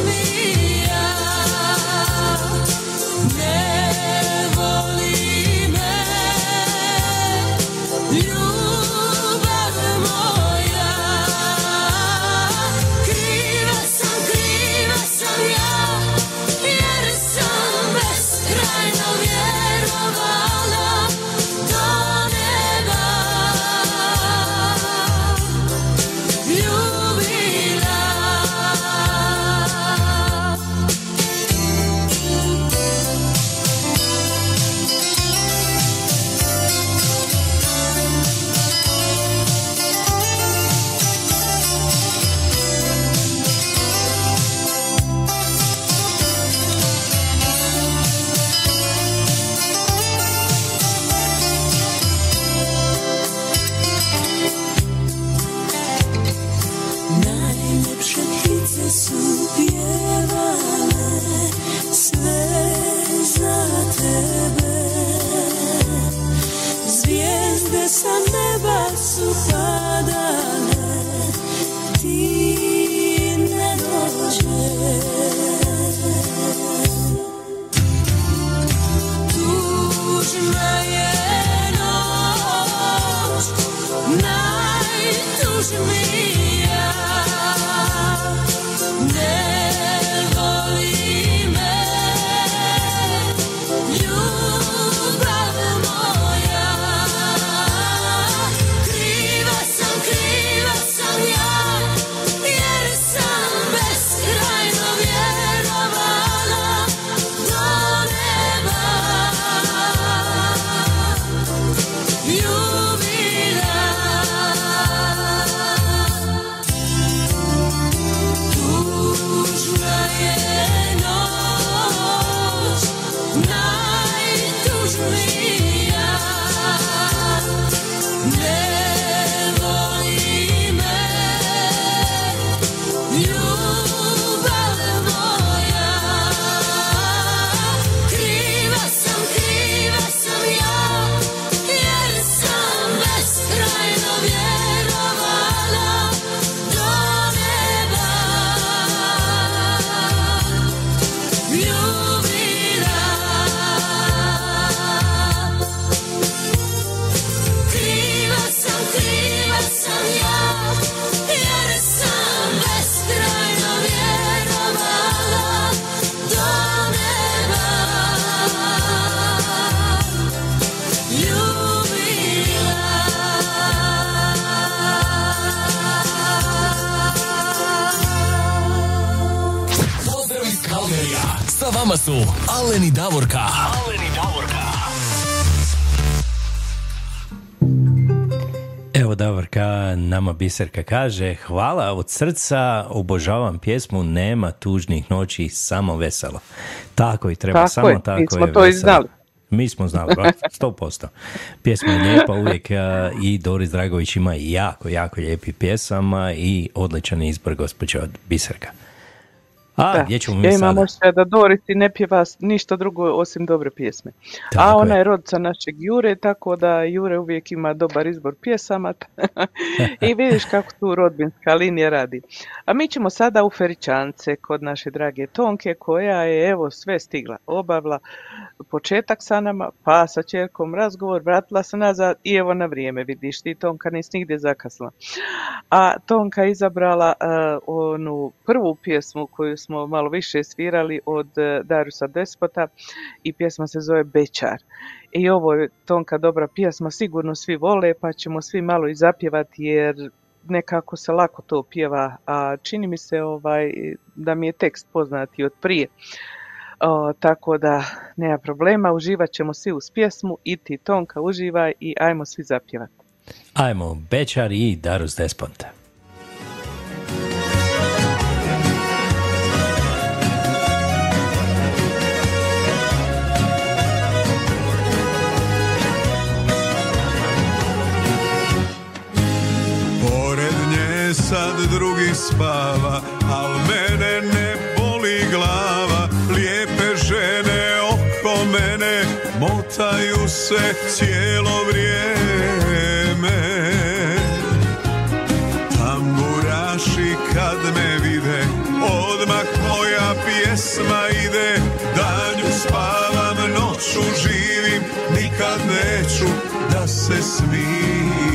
Aleni Davorka. Aleni Davorka. Evo Davorka, nama Biserka kaže Hvala od srca, obožavam pjesmu Nema tužnih noći, samo veselo. Tako i treba, Tako samo je, mi tako smo je to veselo. znali. Mi smo znali, ba, 100%. Pjesma je lijepa uvijek i Doris Dragović ima jako, jako lijepi pjesama i odličan izbor gospođa od Biserka. A, Da. gdje ćemo mi ja imam sada? da Doris i ne pjeva ništa drugo osim dobre pjesme. Tako A ona je. je rodica našeg Jure, tako da Jure uvijek ima dobar izbor pjesama (laughs) i vidiš kako tu rodbinska linija radi. A mi ćemo sada u Feričance kod naše drage Tonke koja je evo sve stigla, obavila početak sa nama, pa sa čerkom razgovor, vratila se nazad i evo na vrijeme vidiš ti Tonka nisi nigdje zakasla. A Tonka je izabrala eh, onu prvu pjesmu koju smo malo više svirali od uh, Darusa Despota i pjesma se zove Bečar. I ovo je Tonka dobra pjesma, sigurno svi vole pa ćemo svi malo i zapjevati jer nekako se lako to pjeva, a čini mi se ovaj da mi je tekst poznati od prije. O, tako da nema problema, uživat ćemo svi uz pjesmu i ti Tonka uživaj i ajmo svi zapjevati. Ajmo, Bečar i Darus Despont. Drugi spava, al mene ne boli glava. Lijepe žene oko mene motaju se cijelo vrijeme. Tamburaši kad me vide, odmah moja pjesma ide. Danju spavam, noću živim, nikad neću da se smirim.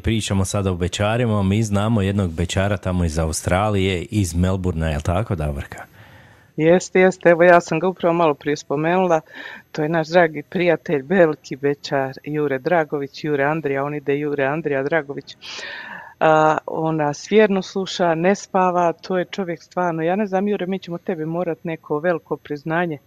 Pričamo sada o bečarima, mi znamo jednog bečara tamo iz Australije, iz Melburna, je li tako, Davorka? Jeste, jeste, evo ja sam ga upravo malo prije spomenula, to je naš dragi prijatelj, veliki bečar Jure Dragović, Jure Andrija, on ide Jure Andrija Dragović. A, on nas vjerno sluša, ne spava, to je čovjek stvarno, ja ne znam Jure, mi ćemo tebi morat neko veliko priznanje,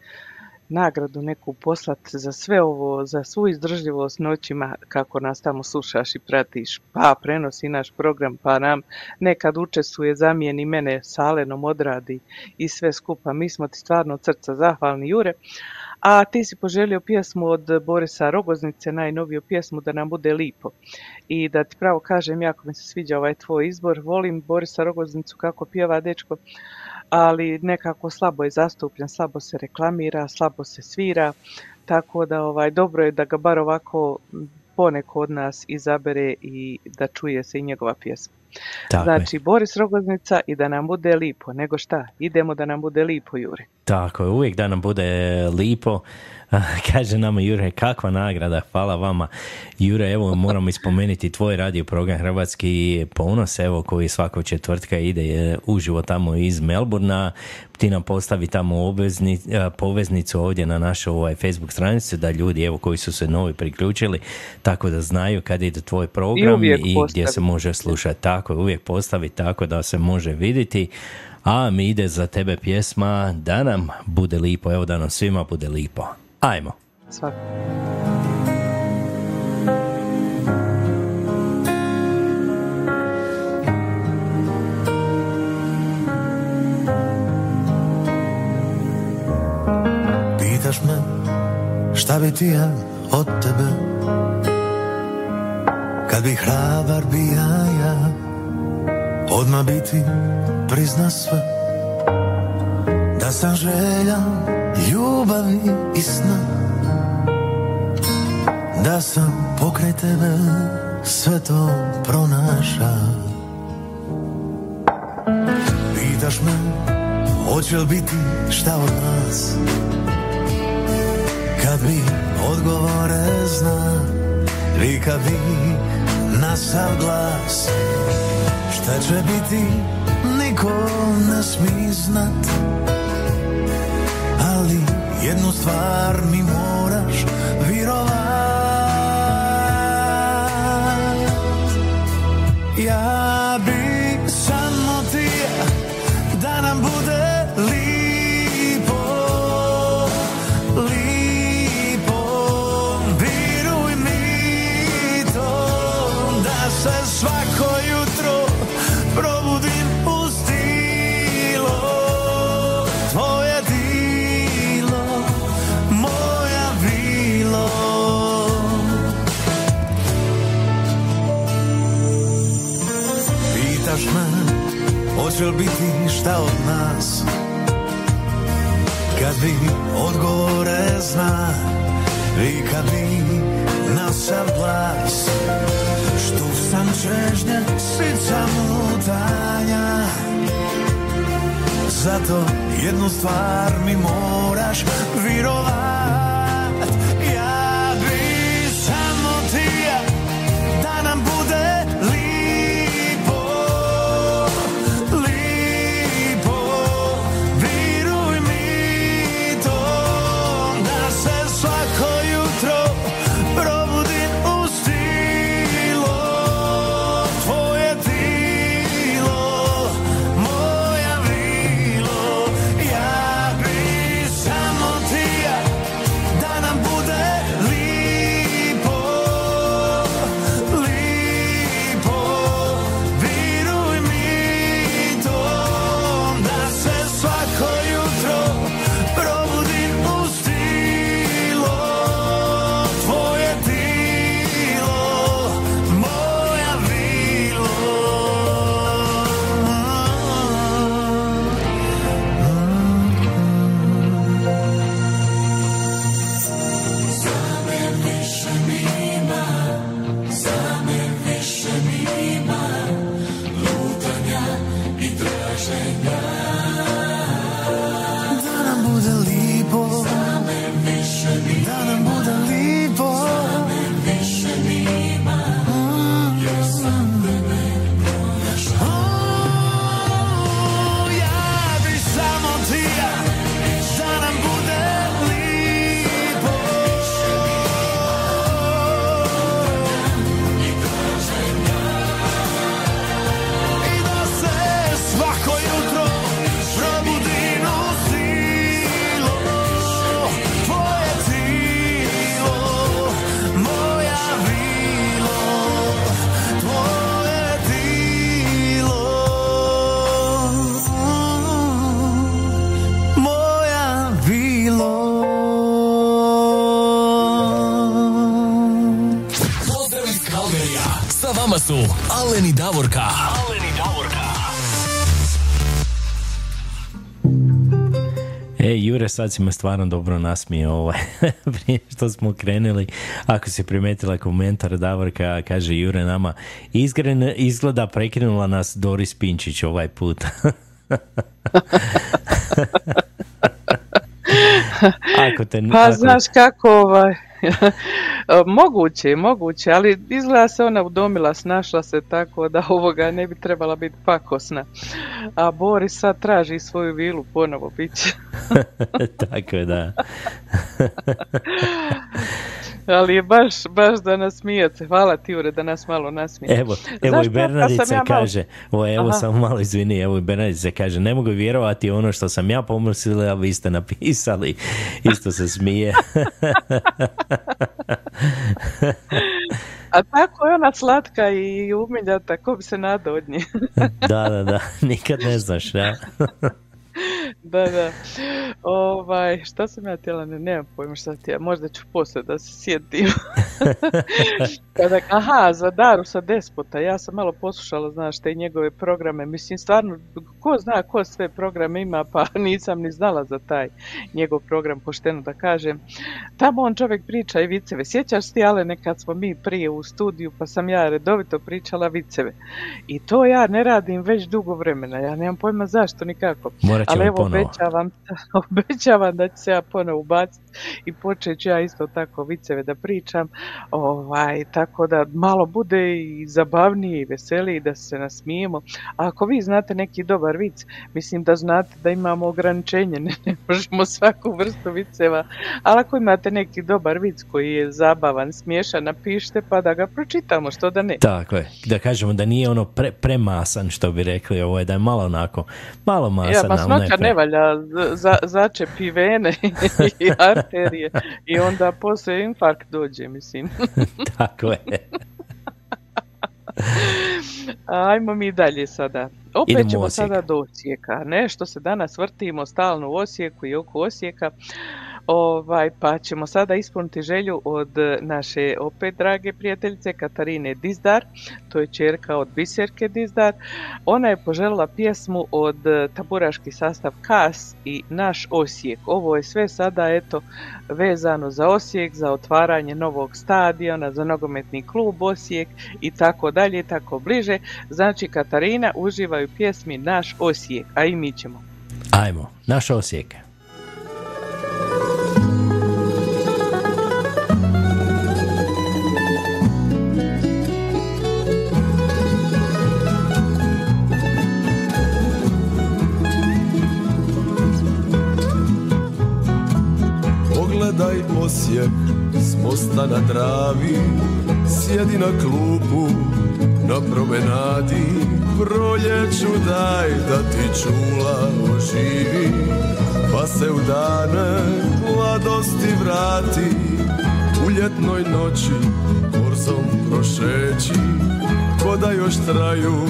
nagradu neku poslat za sve ovo, za svu izdržljivost noćima kako nas tamo slušaš i pratiš, pa prenosi naš program, pa nam nekad učestvuje, zamijeni mene sa Alenom, odradi i sve skupa. Mi smo ti stvarno od srca zahvalni, Jure. A ti si poželio pjesmu od Borisa Rogoznice, najnoviju pjesmu da nam bude lipo. I da ti pravo kažem, jako mi se sviđa ovaj tvoj izbor. Volim Borisa Rogoznicu kako pjeva dečko, ali nekako slabo je zastupljen, slabo se reklamira, slabo se svira, tako da ovaj dobro je da ga bar ovako poneko od nas izabere i da čuje se i njegova pjesma. Tako je. znači, Boris Rogoznica i da nam bude lipo, nego šta, idemo da nam bude lipo, Jure. Tako je, uvijek da nam bude lipo. (laughs) Kaže nama Jure, kakva nagrada, hvala vama. Jure, evo moramo ispomenuti tvoj radio program Hrvatski ponos, evo koji svakog četvrtka ide je, uživo tamo iz Melburna. Ti nam postavi tamo obvezni, poveznicu ovdje na našu ovaj, Facebook stranicu da ljudi evo koji su se novi priključili tako da znaju kad ide tvoj program uvijek i gdje se može slušati. Tako je, uvijek postavi tako da se može vidjeti. A mi ide za tebe pjesma da nam bude lipo, evo da nam svima bude lipo. Ajmo. Svako. Pitaš me šta bi ti ja od tebe Kad bi hrabar bija ja Odmah bi ti prizna sve Da sam željan ljubavi i sna. Da sam pokraj tebe sve to pronaša. Pitaš me hoće li biti šta od nas? Kad bi odgovore zna Vika bi na sav glas. Šta će biti niko ne smi znat jednu stvar mi moraš virovat. Ja Hoće li biti šta od nas. Kad bi odgovore zna i kad bi na sav glas. Štuf sam čežnje sica mutanja zato jednu stvar mi moraš virovat sad si me stvarno dobro nasmio ovaj, (laughs) prije što smo krenuli. Ako si primetila komentar Davorka, kaže Jure nama, izgren, izgleda prekinula nas Doris Pinčić ovaj put. (laughs) (laughs) ako te, Pa ako- znaš kako ovaj, (laughs) moguće, moguće, ali izgleda se ona udomila, snašla se tako da ovoga ne bi trebala biti pakosna. A Boris sad traži svoju vilu ponovo, bit će. (laughs) Tako je, da. (laughs) Ali je baš, baš da nas smijete. Hvala ti Ure da nas malo nasmije. Evo, evo Znaš i kad Bernardica ja malo- kaže, o, evo Aha. samo malo izvini, evo i Bernardica kaže, ne mogu vjerovati ono što sam ja pomislila, a vi ste napisali, isto se smije. A tako je ona slatka i umiljata, ko bi se nadao od nje. (laughs) da, da, da, nikad ne znaš, da. (laughs) da, da. Ovaj, šta sam ja htjela, ne, nemam pojma šta ti možda ću poslije da se sjetim. (laughs) Kada, aha, za Daru sa Despota, ja sam malo poslušala, znaš, te njegove programe, mislim, stvarno, ko zna ko sve programe ima, pa (laughs) nisam ni znala za taj njegov program, pošteno da kažem. Tamo on čovjek priča i viceve. Sjećaš ti, ale nekad smo mi prije u studiju, pa sam ja redovito pričala viceve. I to ja ne radim već dugo vremena, ja nemam pojma zašto nikako. Morat Ali evo, ponovo. obećavam, (laughs) obećavam da ću se ja ponovo ubaciti i počet ću ja isto tako viceve da pričam. Ovaj, tako da malo bude i zabavnije i veselije da se nasmijemo. A ako vi znate neki dobar vic, mislim da znate da imamo ograničenje, (laughs) ne, ne možemo svaku vrstu viceva, ali ako imate neki dobar vic koji je zabavan, smiješan, napišite pa da ga pročitamo, što da ne. Tako je, da kažemo da nije ono pre, premasan, što bi rekli, ovo je da je malo onako, malo Ja, masan, ali masnoća ne valja, za, začepi vene (laughs) i arterije i onda poslije infarkt dođe, mislim. (laughs) Tako je. (laughs) Ajmo mi dalje sada. Opet Idemo ćemo Osijek. sada do Osijeka. Nešto se danas vrtimo stalno u Osijeku i oko Osijeka. Ovaj, pa ćemo sada ispuniti želju od naše opet drage prijateljice Katarine Dizdar, to je čerka od Biserke Dizdar. Ona je poželjela pjesmu od e, taburaški sastav Kas i Naš Osijek. Ovo je sve sada eto vezano za Osijek, za otvaranje novog stadiona, za nogometni klub Osijek i tako dalje i tako bliže. Znači Katarina uživa u pjesmi Naš Osijek, a i mi ćemo. Ajmo, naš Osijek. Pogledaj Osijek s mosta na Dravi Sjedi na klupu na promenadi. Proljeću daj da ti čula oživi Pa se u dane mladosti vrati. U ljetnoj noći borzom prošeći Ko da još traju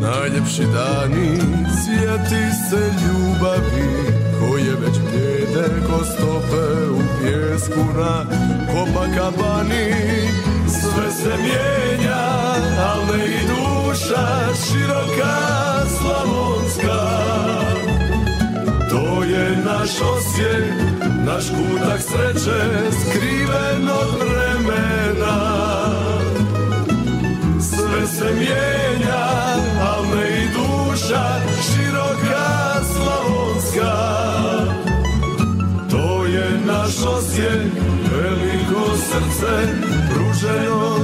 najljepši dani. Sjeti se ljubavi već blijede ko stope u pjesku na Copacabani. Sve se mijenja, al ne i duša široka slavonska. To je naš Osijek, naš kutak sreće skriven od vremena. Sve se mijenja, al ne i duša široka Osijek, veliko srce pruženo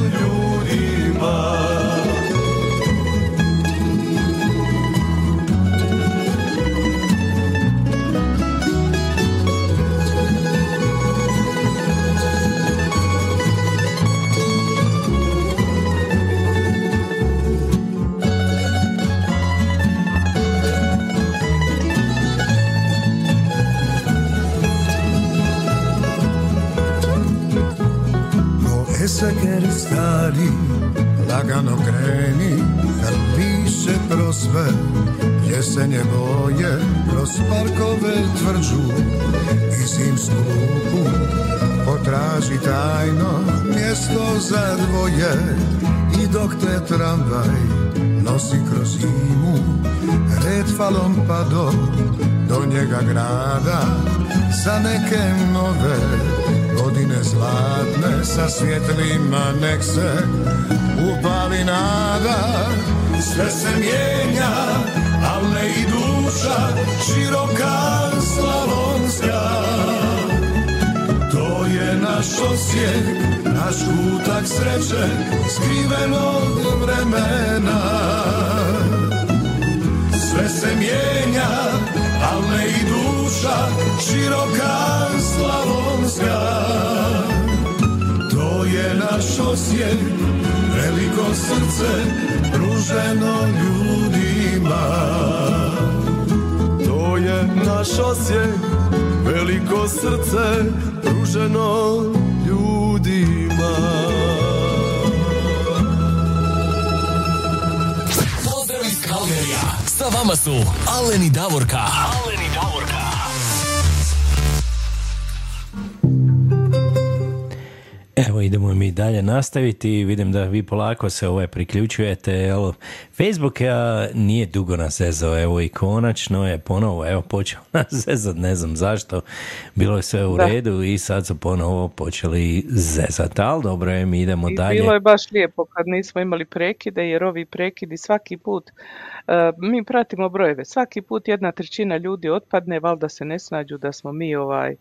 za dvoje I dok te tramvaj nosi kroz zimu Red falom pa do, do njega grada. Za neke nove godine zlatne Sa svjetlima nek se upali nada. Sve se mijenja, al ne i duša Široka slavonska. To je naš osijek, naš kutak sreće, skriven od vremena. Sve se mijenja, al ne i duša, široka slavonska. To je naš osijek, veliko srce, pruženo ljudima. To je naš osijek, veliko srce, pruženo ljudima. Vama su Alen i Davorka. Alen i Davorka. Evo idemo mi dalje nastaviti, vidim da vi polako se ovaj priključujete, jel, Facebook ja, nije dugo nas zezao, evo i konačno je ponovo, evo počeo (laughs) nas zezat, ne znam zašto, bilo je sve u Da. redu i sad su ponovo počeli zezat, ali dobro je, mi idemo I dalje. bilo je baš lijepo kad nismo imali prekide jer ovi prekidi svaki put, mi pratimo brojeve, svaki put jedna trećina ljudi otpadne, valjda se ne snađu da smo mi ovaj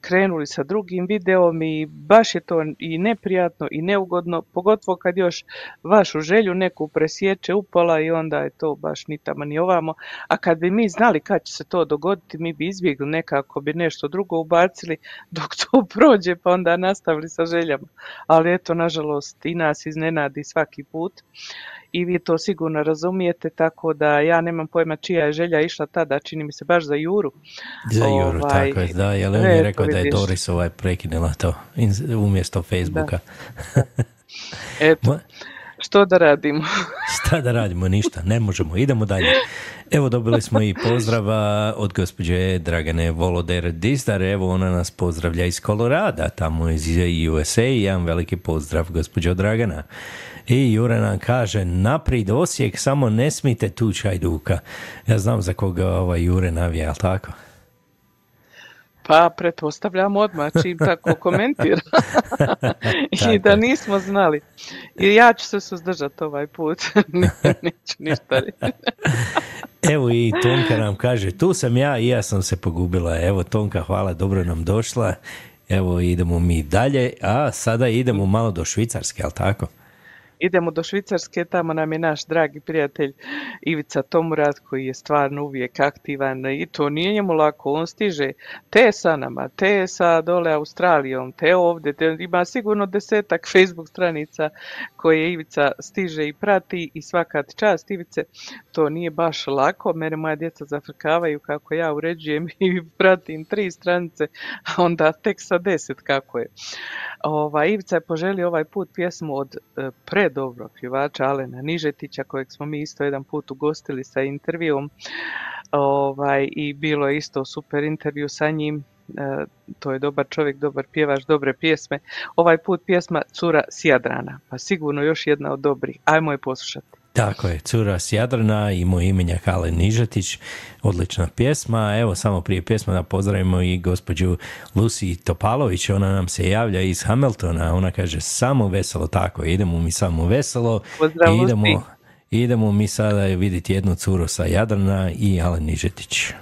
krenuli sa drugim videom i baš je to i neprijatno i neugodno, pogotovo kad još vašu želju neku presječe upola i onda je to baš ni tamo ni ovamo. A kad bi mi znali kad će se to dogoditi, mi bi izbjegli nekako bi nešto drugo ubacili dok to (laughs) prođe pa onda nastavili sa željama. Ali eto, nažalost, i nas iznenadi svaki put i vi to sigurno razumijete, tako da ja nemam pojma čija je želja išla tada, čini mi se baš za Juru. Za Juru, Ovaj, tako je, da, jer on je rekao da je. Doris ovaj prekinula to umjesto Facebooka. (laughs) Eto, što da radimo? (laughs) Šta da radimo? Ništa, ne možemo. Idemo dalje. Evo dobili smo i pozdrava od gospođe Dragane Voloder Dizdar. Evo ona nas pozdravlja iz Kolorada, tamo iz USA. Jedan veliki pozdrav gospođo Dragana. I Jure nam kaže, naprijed Osijek, samo ne smijte tu Čajduka. Ja znam za koga ovaj Jure navija, jel tako? Pa pretpostavljam odmah čim tako (laughs) komentira. (laughs) I da nismo znali. I ja ću se suzdržati ovaj put. (laughs) Ne- Neću ništa reći. Evo i Tonka nam kaže, tu sam ja i ja sam se pogubila. Evo Tonka, hvala, dobro nam došla. Evo idemo mi dalje, a sada idemo malo do Švicarske, jel tako? Idemo do Švicarske, tamo nam je naš dragi prijatelj Ivica Tomurad koji je stvarno uvijek aktivan i to nije njemu lako, on stiže te sa nama, te sa dole Australijom, te ovdje, ima sigurno desetak Facebook stranica koje Ivica stiže i prati i svaka ti čast Ivice, to nije baš lako, mene moja djeca zafrkavaju kako ja uređujem (laughs) i pratim tri stranice, a onda tek sa deset kako je. Ova, Ivica je poželio ovaj put pjesmu od e, predobrog pjevača Alena Nižetića kojeg smo mi isto jedan put ugostili sa intervjuom ovaj, i bilo je isto super intervju sa njim. E, to je dobar čovjek, dobar pjevač, dobre pjesme. Ovaj put pjesma Cura s pa sigurno još jedna od dobrih. Ajmo je poslušati. Tako je, Cura s Jadrana i moj imenjak Alen Nižetić, odlična pjesma. Evo samo prije pjesma da pozdravimo i gospođu Lucy Topalović, ona nam se javlja iz Hamiltona, ona kaže samo veselo, tako, idemo mi samo veselo. Pozdrav, i idemo, idemo mi sada vidjeti jednu curu sa Jadrana i Alen Nižetić.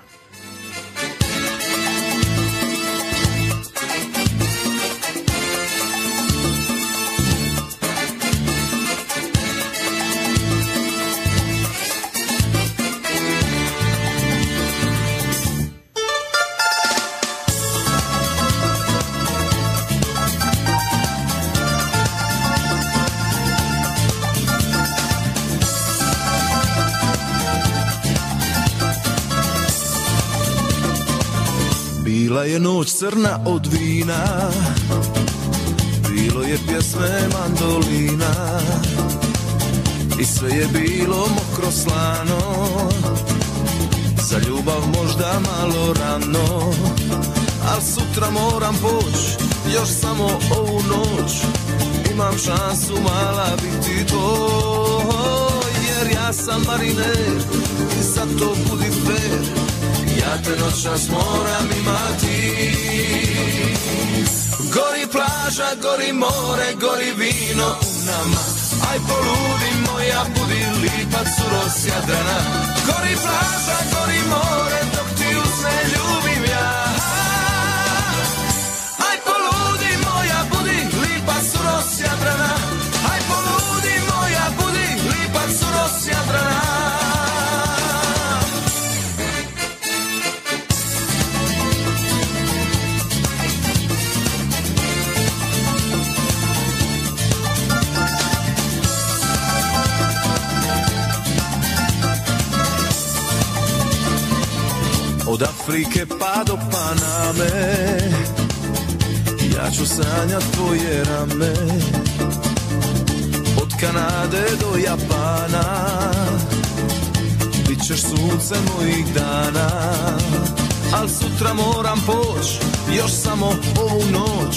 Bila je noć crna od vina. Bilo je pjesme mandolina. I sve je bilo mokro slano. Za ljubav možda malo rano. Al sutra moram poć Još samo ovu noć. Imam šansu mala biti tvoj. Jer ja sam mariner I zato budi fair Ja te noćas moram imati. Gori plaža, gori more, gori vino u nama. Aj poludi moja, budi lipac u s Jadrana Gori plaža, gori more, dok ti uzne Od Afrike pa do Paname. Ja ću sanjat tvoje rame. Od Kanade do Japana. Bit ćeš sunce mojih dana. Al sutra moram poć Još samo ovu noć.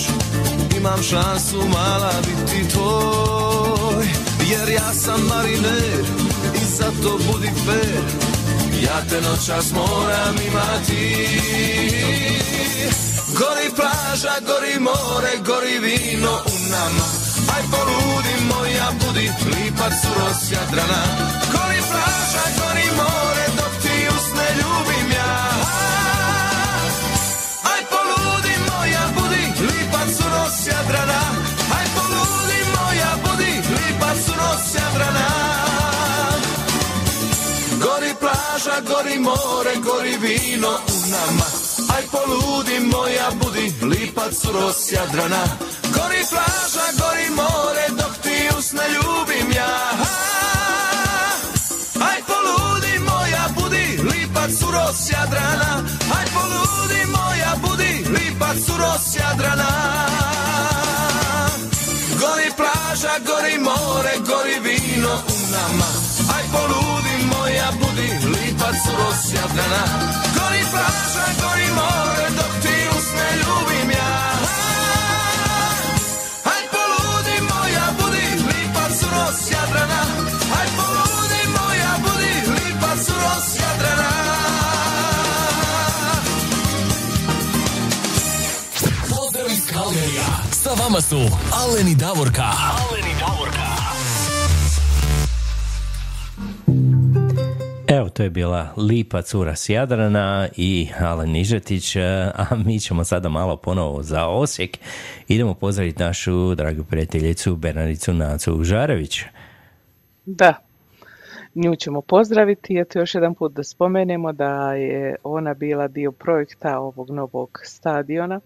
Imam šansu mala biti tvoj. Jer ja sam mariner I zato budi fair ja te noćas moram imati. Gori plaža, gori more, gori vino u nama. Aj poludi moja, budi lipac u Jadrana Gori plaža, gori more, gori more, gori vino u nama. Aj poludi moja, budi lipac u ros Jadrana. Gori plaža, gori more, dok ti usne ljubim ja. Aj poludi moja, budi lipac u ros Jadrana. Aj poludi moja, budi lipac u ros Jadrana. Gori plaža, gori more, gori vino u nama. Aj poludi moja, budi lipac u ros Jadrana Gori plaža, gori more, dok ti usne ljubim ja Aj poludi moja, budi lipac u ros Jadrana Aj poludi moja, budi lipac u ros Jadrana Pozdrav iz Kalgarija. Sa vama su Alen i Davorka. Alen Evo, to je bila Lipa Cura s Jadrana i Alen Nižetić, a mi ćemo sada malo ponovo za Osijek. Idemo pozdraviti našu dragu prijateljicu Bernardicu Nacu Žarević. Da, nju ćemo pozdraviti. Eto još jedan put da spomenemo da je ona bila dio projekta ovog novog stadiona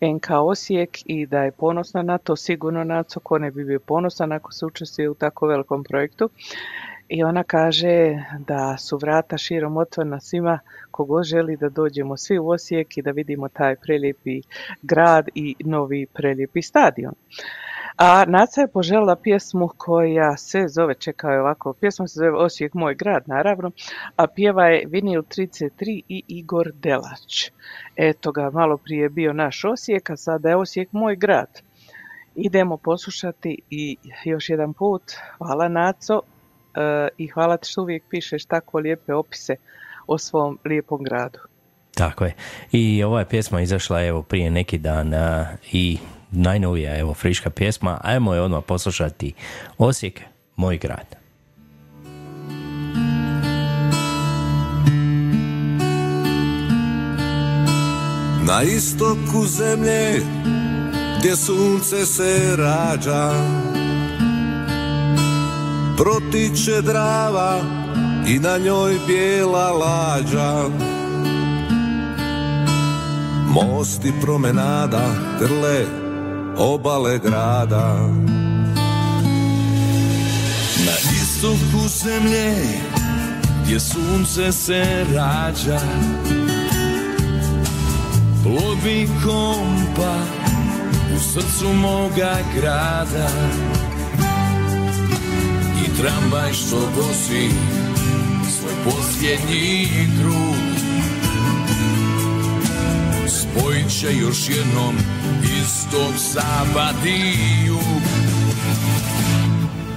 NK Osijek i da je ponosna na to, sigurno na to, ko ne bi bio ponosan ako se učestvuje u tako velikom projektu. I ona kaže da su vrata širom otvorena svima kogo želi da dođemo svi u Osijek i da vidimo taj prelijepi grad i novi prelijepi stadion. A Naca je poželjela pjesmu koja se zove, čekaj ovako, pjesma se zove Osijek moj grad, naravno, a pjeva je Vinil 33 i Igor Delač. Eto ga, malo prije je bio naš Osijek, a sada je Osijek moj grad. Idemo poslušati i još jedan put, hvala Naco i hvala ti što uvijek pišeš tako lijepe opise o svom lijepom gradu. Tako je. I ova je pjesma izašla evo prije neki dan a, i najnovija evo friška pjesma. Ajmo je odmah poslušati. Osijek, moj grad. Na istoku zemlje gdje sunce se rađa Protiče drava i na njoj bijela lađa. Mosti promenada grle obale grada. Na istoku zemlje gdje sunce se rađa Plovi kompa u srcu moga grada. I tramvaj što vozi svoj posljednji trud Spojit će još jednom istog jug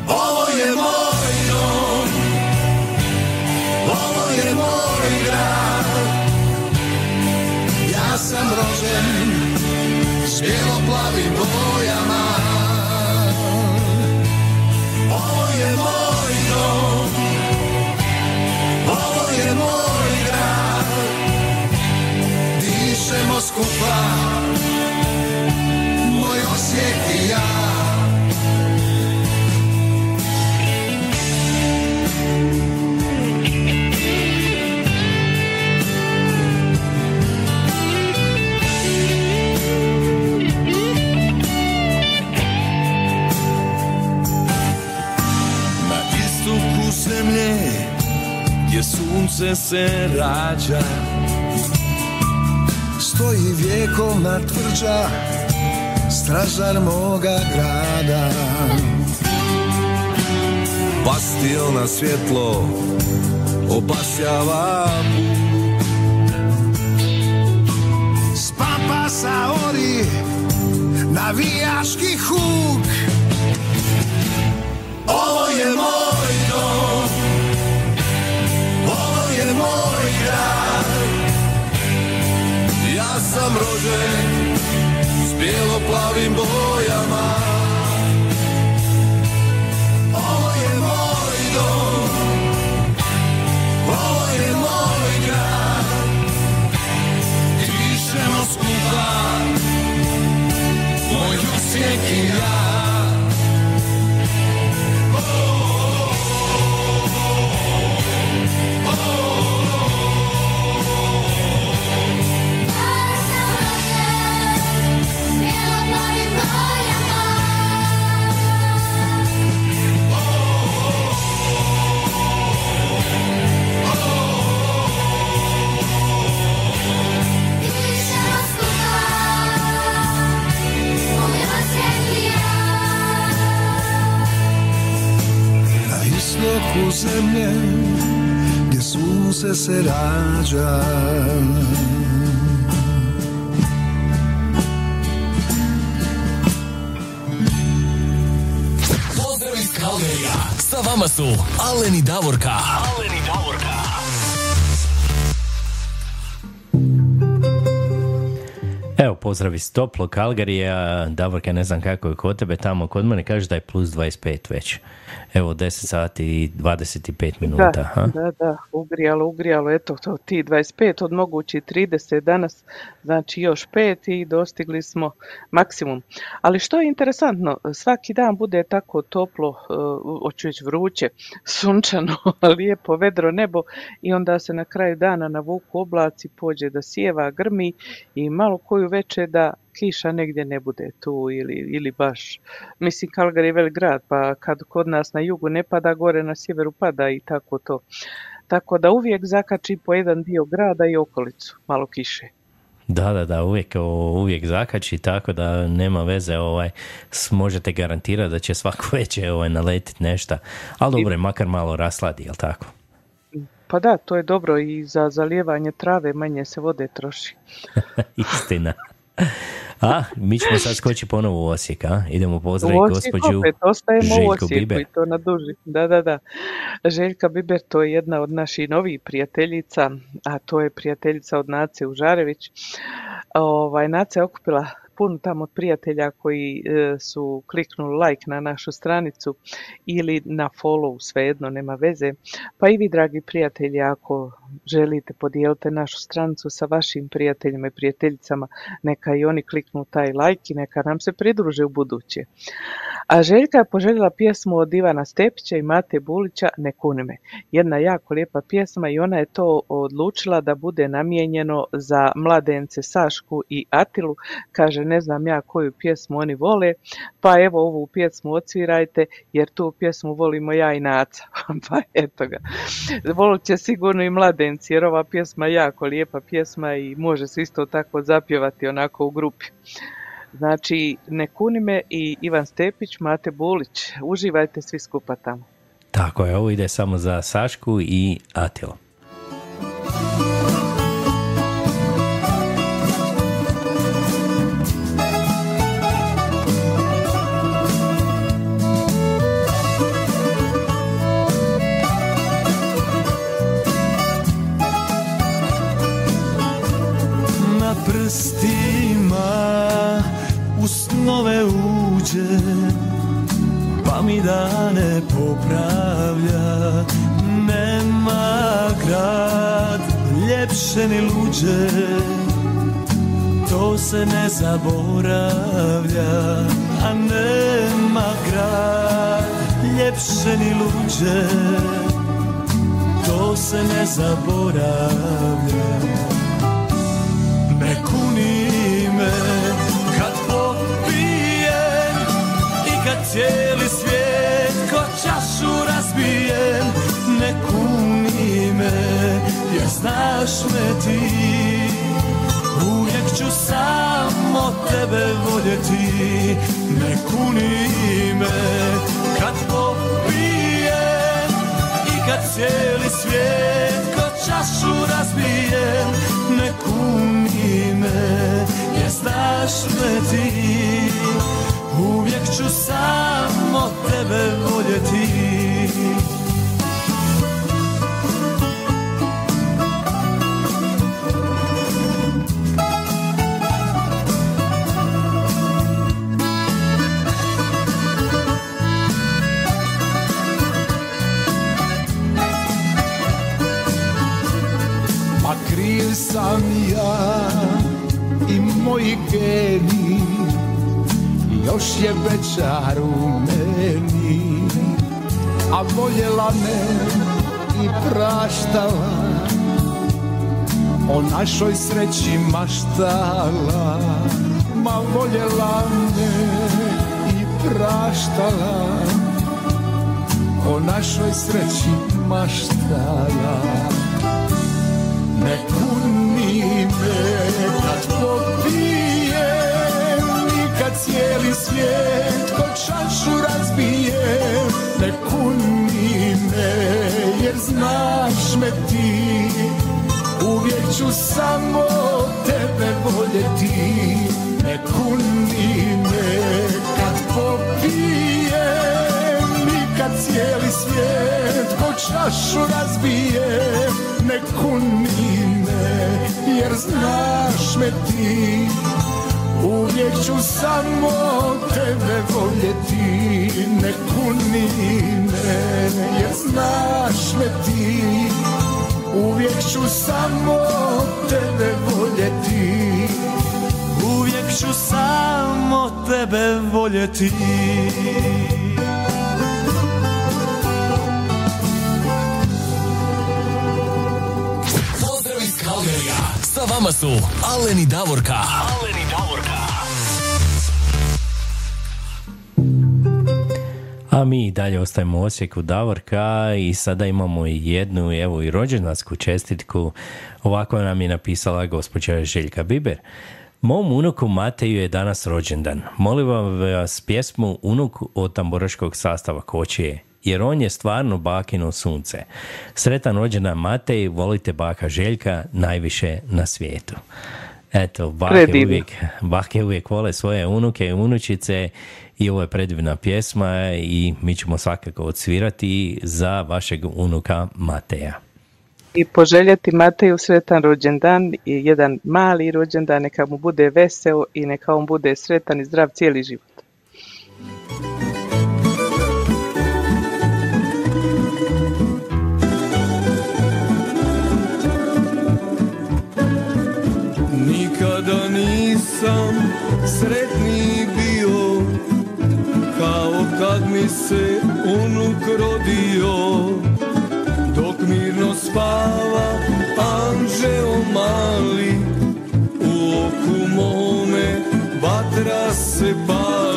Ovo je moj dom Ovo je moj grad. Ja sam rođen s bijelo-plavim bojama je moj dom. Ovo je moj grad. Dišemo skupa sunce se rađa. Stoji vjekovna tvrđa Stražar moga grada. Bastilna svjetlo Obasjava put. S papasa ori Navijaški huk. Ovo je moj sam rođen S bijelo-plavim bojama. Ovo je moj dom Ovo je moj grad. Dišemo skupa Moj Osijek i ja istoku zemlje Gdje sunce se rađa Pozdrav iz Kalgerija. Sa vama su Alen i Davorka. Alen i Davorka. Evo, pozdrav iz toplo Kalgarija, Davorka, ne znam kako je kod tebe tamo, kod mene kaže da je plus 25 već. Evo, 10 sati i 25 minuta. Da, ha? da, da, ugrijalo, ugrijalo, eto to ti 25 od mogući 30 danas, znači još 5 i dostigli smo maksimum. Ali što je interesantno, svaki dan bude tako toplo, hoću reći vruće, (laughs) sunčano, (laughs) lijepo, vedro nebo i onda se na kraju dana navuku oblaci, pođe da sjeva, grmi i malo koju veče da kiša negdje ne bude tu ili, ili baš, mislim Kalgar je velik grad pa kad kod nas na jugu ne pada, gore na sjeveru pada i tako to. Tako da uvijek zakači po jedan dio grada i okolicu, malo kiše. Da, da, da, uvijek, uvijek zakači, tako da nema veze, ovaj, možete garantirati da će svako (laughs) veće ovaj, naletiti nešto, ali dobro, je, makar malo rasladi, jel tako? Pa da, to je dobro i za zalijevanje trave manje se vode troši. (laughs) Istina. A, mi ćemo sad skoči ponovo u Osijek, a? Idemo U pozdraviti Osijek gospođu opet, ostajemo u Željku Osijeku Biber. i to na duži. Da, da, da. Željka Biber to je jedna od naših novih prijateljica, a to je prijateljica od Nace Užarević. Ovaj, Naca je okupila puno tamo prijatelja koji e, su kliknuli like na našu stranicu ili na follow, svejedno, nema veze. Pa i vi, dragi prijatelji, ako želite podijelite našu stranicu sa vašim prijateljima i prijateljicama, neka i oni kliknu taj like i neka nam se pridruže u buduće. A Željka je poželjela pjesmu od Ivana Stepića i Mate Bulića Ne kuni me. Jedna jako lijepa pjesma i ona je to odlučila da bude namijenjeno za mladence Sašku i Atilu. Kaže ne znam ja koju pjesmu oni vole, pa evo ovu pjesmu odsvirajte jer tu pjesmu volimo ja i Naca. (laughs) pa eto ga. Volit će sigurno i mladenci jer ova pjesma je jako lijepa pjesma i može se isto tako zapjevati onako u grupi. Znači, ne kuni me i Ivan Stepić, Mate Bulić. Uživajte svi skupa tamo. Tako je, ovo ide samo za Sašku i Atilo. Se ne zaboravlja a nema grad ljepše ni luđe. To se ne zaboravlja. Ne kuni me kad popijem i kad cijeli svijet ko čašu razbijem ne kuni me jer znaš me ti uvijek ću samo tebe voljeti ne kuni me. Kad popijem i kad cijeli svijet ko čašu razbijem ne kuni me jer znaš me ti. Uvijek ću samo tebe voljeti sam ja i moji geni Još je večar u meni. A voljela me i praštala O našoj sreći maštala. Ma voljela me i praštala O našoj sreći maštala. Ne kuni me popijem i kad cijeli svijet ko čašu razbijem ne kuni me jer znaš me ti. Uvijek ću samo tebe voljeti. Ne kuni me kad popijem i kad cijeli svijet ko čašu razbijem ne kuni me jer znaš me ti uvijek ću samo tebe voljeti. Ne kuni me jer znaš me ti uvijek ću samo tebe voljeti. Uvijek ću samo tebe voljeti vama su Alen i Davorka. Alen i Davorka. A mi i dalje ostajemo u Osijeku Davorka i sada imamo jednu evo i rođendansku čestitku. Ovako nam je napisala gospođa Željka Biber. Mom unuku Mateju je danas rođendan. Molim vas pjesmu Unuk od tamburaškog sastava Kočije, jer on je stvarno bakino sunce. Sretan rođendan Matej, volite baka Željka najviše na svijetu. Eto, bake uvijek, bake uvijek vole svoje unuke i unučice i ovo je predivna pjesma i mi ćemo svakako odsvirati za vašeg unuka Mateja. I poželjeti Mateju sretan rođendan i jedan mali rođendan, neka mu bude veseo i neka on bude sretan i zdrav cijeli život. Nisam sretniji bio Kao kad mi se unuk rodio. Dok mirno spava anđeo mali U oku mome vatra se pali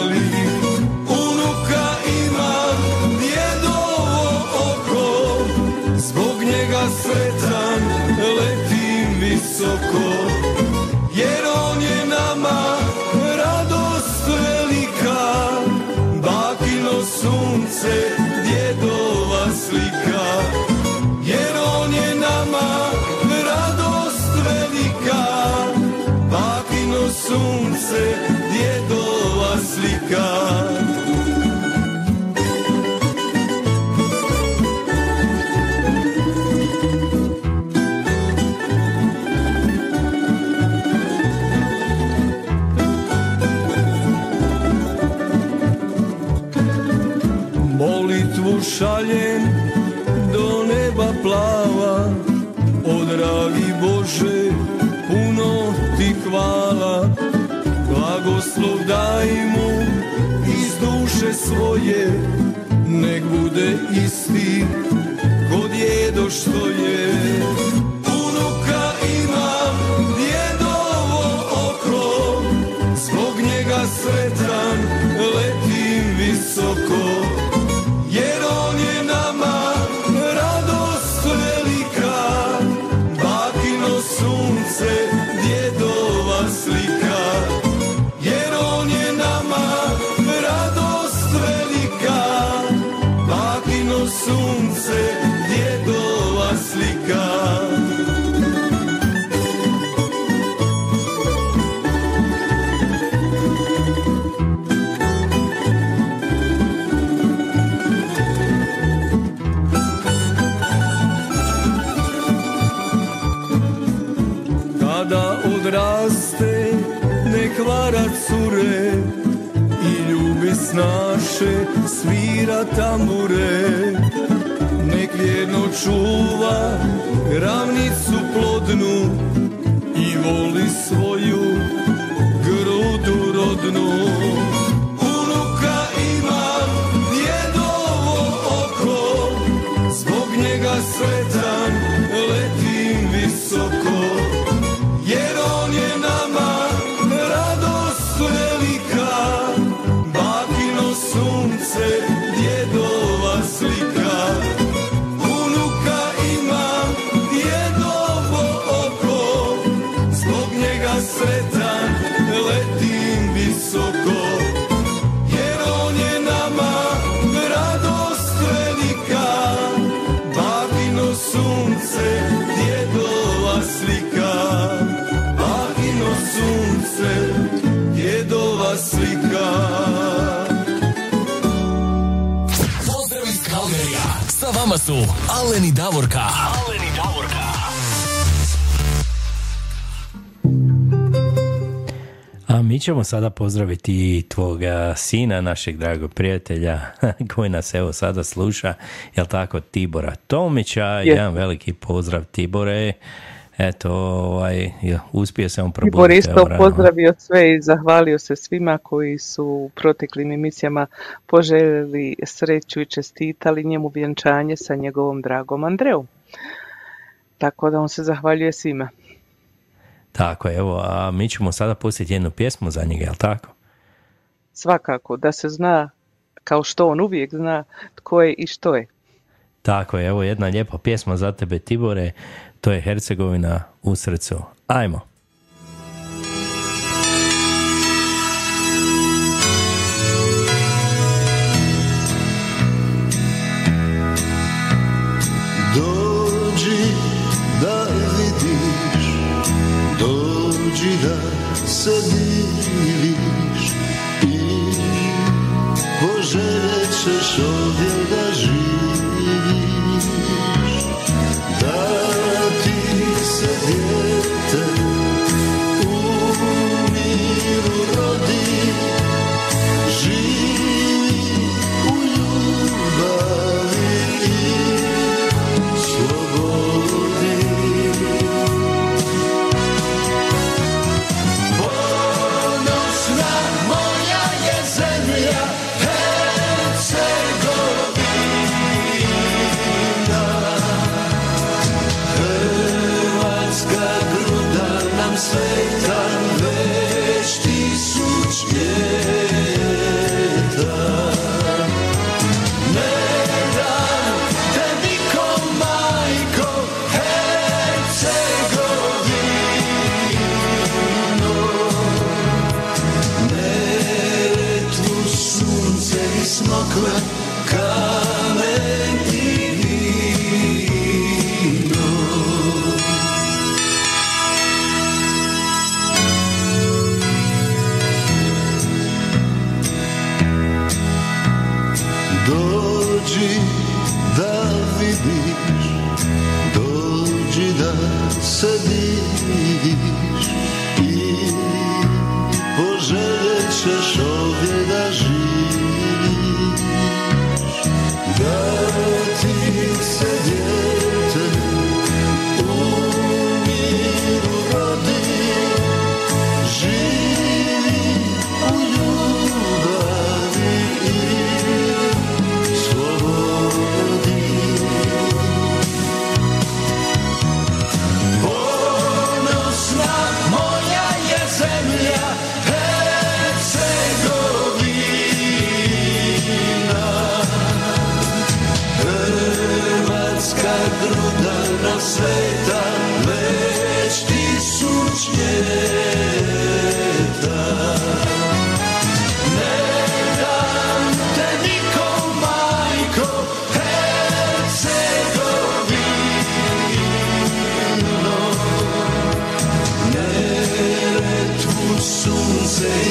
sunce, djedova slika isti ko djedo što je snaše svira tambure. Nek vjerno čuva ravnicu plodnu I voli svoju grudu rodnu vama su Aleni Davorka. Aleni Davorka. A mi ćemo sada pozdraviti i tvoga sina, našeg dragog prijatelja, (laughs) koji nas evo sada sluša, jel tako, Tibora Tomića. Jedan veliki pozdrav Tibore. Eto, ovaj, uspio se on probuditi. Tibor isto pozdravio sve i zahvalio se svima koji su u proteklim emisijama poželjeli sreću i čestitali njemu vjenčanje sa njegovom dragom Andreom. Tako da on se zahvaljuje svima. Tako, evo, a mi ćemo sada pustiti jednu pjesmu za njega, jel tako? Svakako da se zna, kao što on uvijek zna, tko je i što je. Tako je, evo jedna lijepa pjesma za tebe Tibore, to je Hercegovina u srcu. Ajmo.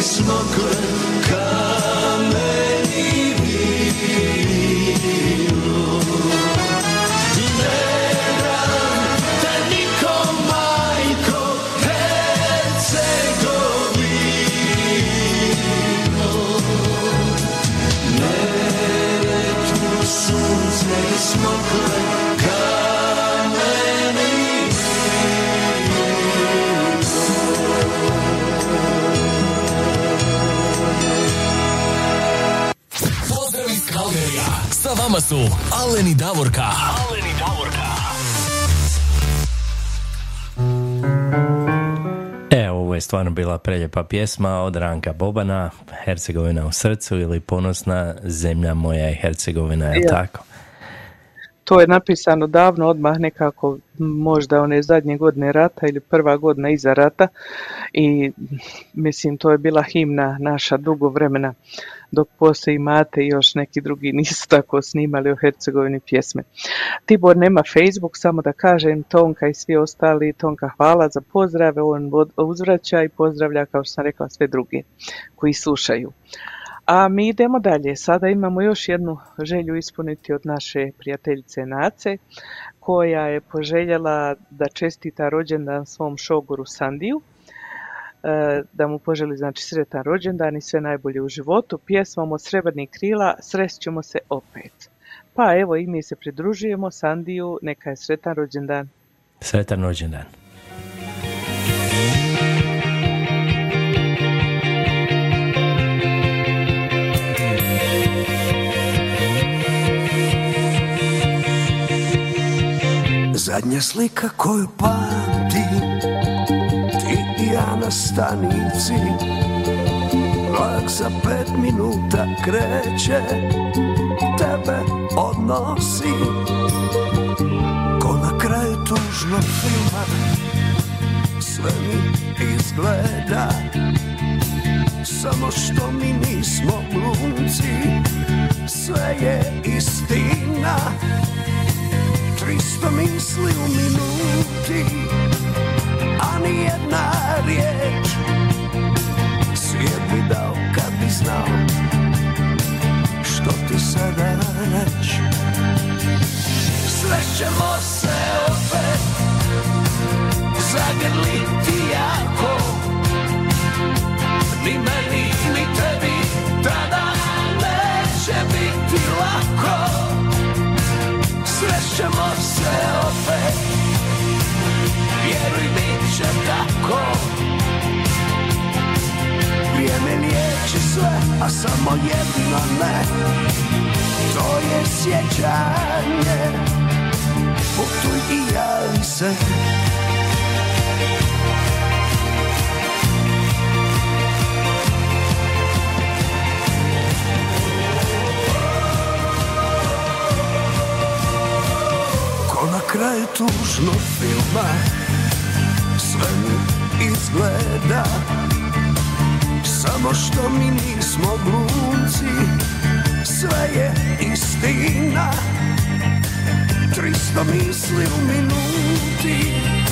Sunce Alen i Davorka. Alen i Davorka. E, ovo je stvarno bila preljepa pjesma od Ranka Bobana, Hercegovina u srcu ili ponosna zemlja moja je Hercegovina, je Ja. tako? To je napisano davno, odmah nekako možda one zadnje godine rata ili prva godina iza rata i mislim to je bila himna naša dugo vremena dok postoji Mate i još neki drugi nisu tako snimali o Hercegovini pjesme. Tibor nema Facebook, samo da kažem Tonka i svi ostali, Tonka hvala za pozdrave, on uzvraća i pozdravlja kao što sam rekla sve druge koji slušaju. A mi idemo dalje. Sada imamo još jednu želju ispuniti od naše prijateljice Nace, koja je poželjela da čestita rođendan svom šogoru Sandiju, da mu poželi znači sretan rođendan i sve najbolje u životu. Pjesmom od Srebrnih krila srećemo se opet. Pa evo i mi se pridružujemo Sandiju, neka je sretan rođendan. Sretan rođendan. Zadnja slika koju i ja na stanici. Vlak za pet minuta kreće Tebe odnosi. Ko na kraju tužnog filma Sve mi izgleda. Samo što mi nismo glumci Sve je istina. Tristo misli u minuti A nijedna riječ. Svijet bi dao kad bi znao Što ti sada reć Srećemo se opet Zagrliti jako. Ni meni ni tebi Tada neće biti lako. Srećemo se opet Će tako. Vrijeme liječi sve, a samo jedno ne. To je sjećanje. Putuj i javi se. Kraju tužnog filma Mi izgleda Samo što mi nismo glumci. Sve je istina Tristo misli u minuti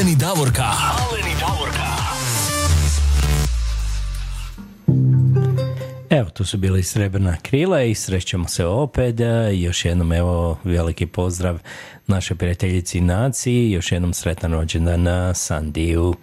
Alen i Davorka. Alen i Davorka. Evo, tu su bili srebrna krila i srećemo se opet. Još jednom, evo, veliki pozdrav našoj prijateljici Naciji. Još jednom sretan rođendan na Sandiju.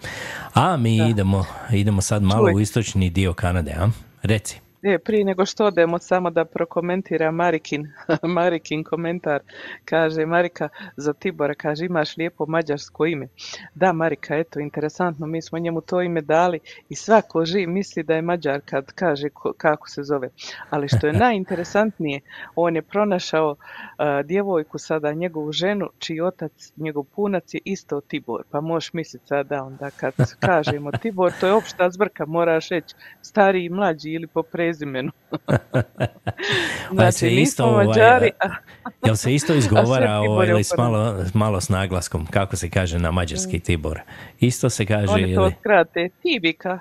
A mi idemo, idemo sad malo Čuj. u istočni dio Kanade, a? Reci. E, prije nego što odemo, samo da prokomentira Marikin, (laughs) Marikin komentar. Kaže, Marika, za Tibora, kaže, imaš lijepo mađarsko ime. Da, Marika, eto, interesantno, mi smo njemu to ime dali i svako živ misli da je Mađar kad kaže ko- kako se zove. Ali što je (laughs) najinteresantnije, on je pronašao a, djevojku sada, njegovu ženu, čiji otac, njegov punac je isto Tibor. Pa možeš misliti sada onda kad (laughs) kažemo Tibor, to je opšta zbrka, moraš reći stariji i mlađi ili po prezimenu. (laughs) Pa se nismo isto, ovaj, Mađari, a- (laughs) Jel se isto izgovara ovaj, ili s upadno. malo, malo s naglaskom, kako se kaže na mađarski Tibor? Isto se kaže Oni to ili skrate, Tibika.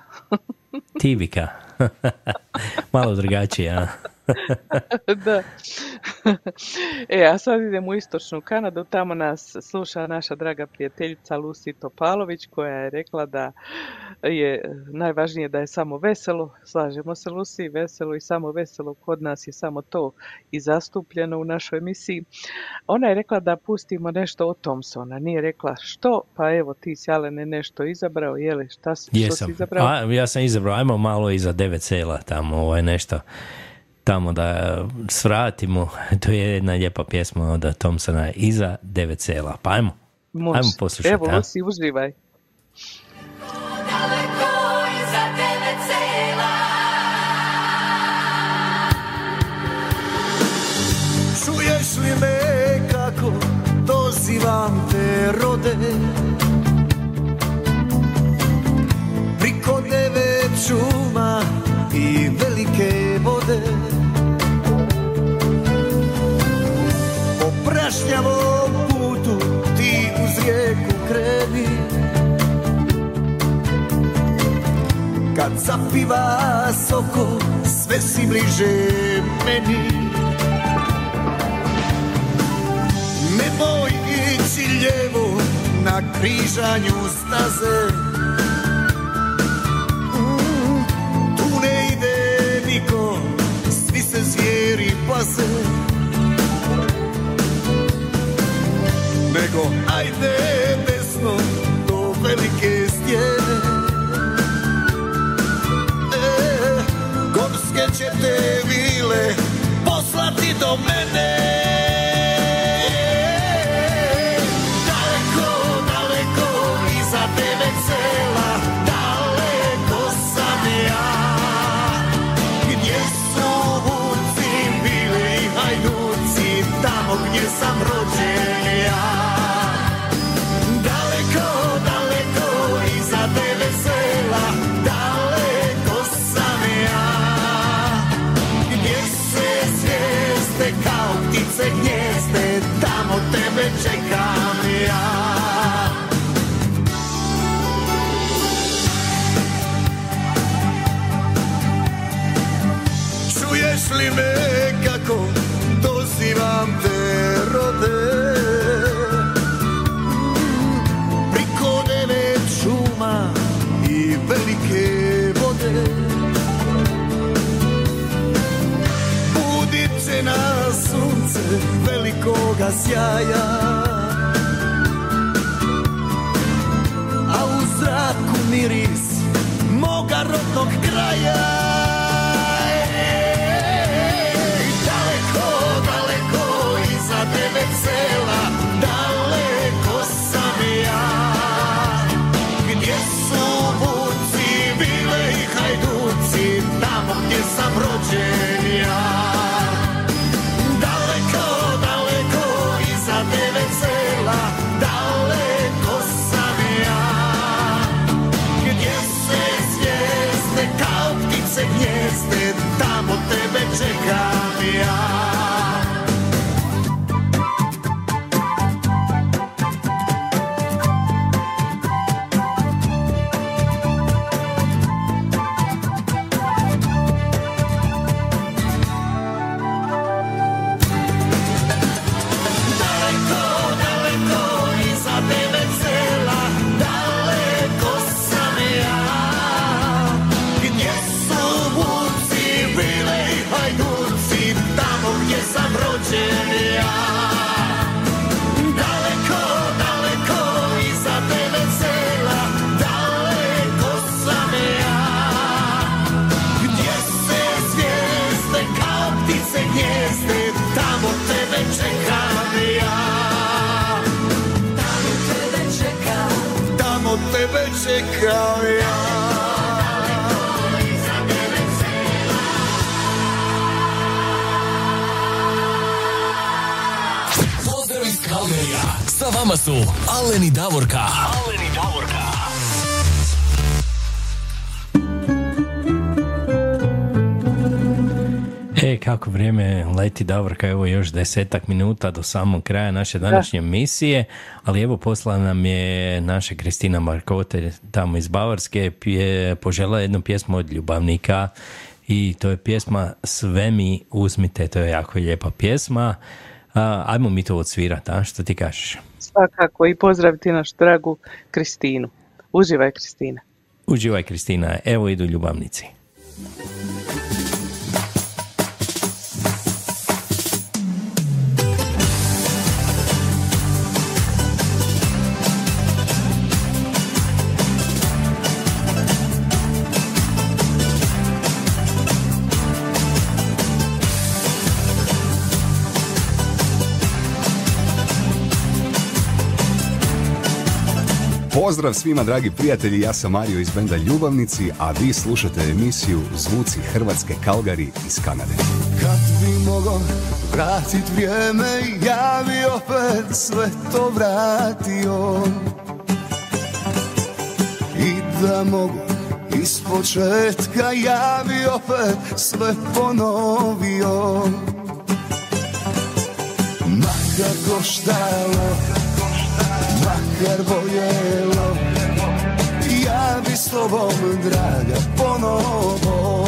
Tivika. (laughs) malo drugačije, a? Da. (laughs) E, a sad idemo u istočnu Kanadu, tamo nas sluša naša draga prijateljica Lucy Topalović koja je rekla da je najvažnije da je samo veselo, slažemo se Lucy, veselo i samo veselo, kod nas je samo to i zastupljeno u našoj emisiji. Ona je rekla da pustimo nešto od Thompsona, nije rekla što, pa evo ti si Alene nešto izabrao, jeli šta si, što si Jesam. izabrao? A, ja sam izabrao, ajmo malo iza devet sela tamo, ovaj nešto tamo da svratimo, (laughs) to je jedna lijepa pjesma od Thompsona, iza devet sela, pa ajmo, Može. ajmo poslušati. Evo, a? Lucy, uživaj. Čuješ li me kako dozivam te rode Kad zapiva soko sve si bliže meni. Nemoj ići lijevo na križanju staze. Mm, Tu ne ide niko, svi se zvijeri paze. Nego ajde desno do velike tej chvíle poslať ti do mene. Tebe velikoga sjaja. A u zraku miris moga rodnog kraja tebe čekam ja Pozdrav iz Kalgerija. Sa vama su Alen i Davorka. Alen i Davorka. E, kako vrijeme leti Davorka, evo još desetak minuta do samog kraja naše današnje misije, ali evo posla nam je naša Kristina Markote tamo iz Bavarske, pje, požela jednu pjesmu od ljubavnika i to je pjesma Sve mi uzmite, to je jako lijepa pjesma. A, ajmo mi to odsvirati, a što ti kažeš? Svakako i pozdraviti našu dragu Kristinu. Uživaj Kristina. Uživaj Kristina, evo idu ljubavnici. Pozdrav svima dragi prijatelji, ja sam Mario iz benda Ljubavnici, a vi slušate emisiju Zvuci Hrvatske Kalgari iz Kanade. Kad bi mogo vratit vrijeme Ja bi opet sve to vratio I da mogu iz početka Ja bi opet sve ponovio Makar koštalo Makar boljelo Ja bi s tobom draga ponovo.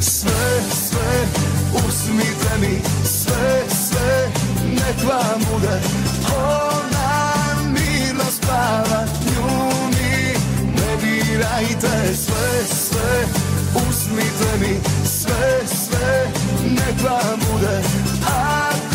Sve, sve, uzmite mi sve, sve, nek vam bude. Ona mirno spava, nju mi ne dirajte Sve, sve, uzmite mi sve, sve, nek vam bude. Ako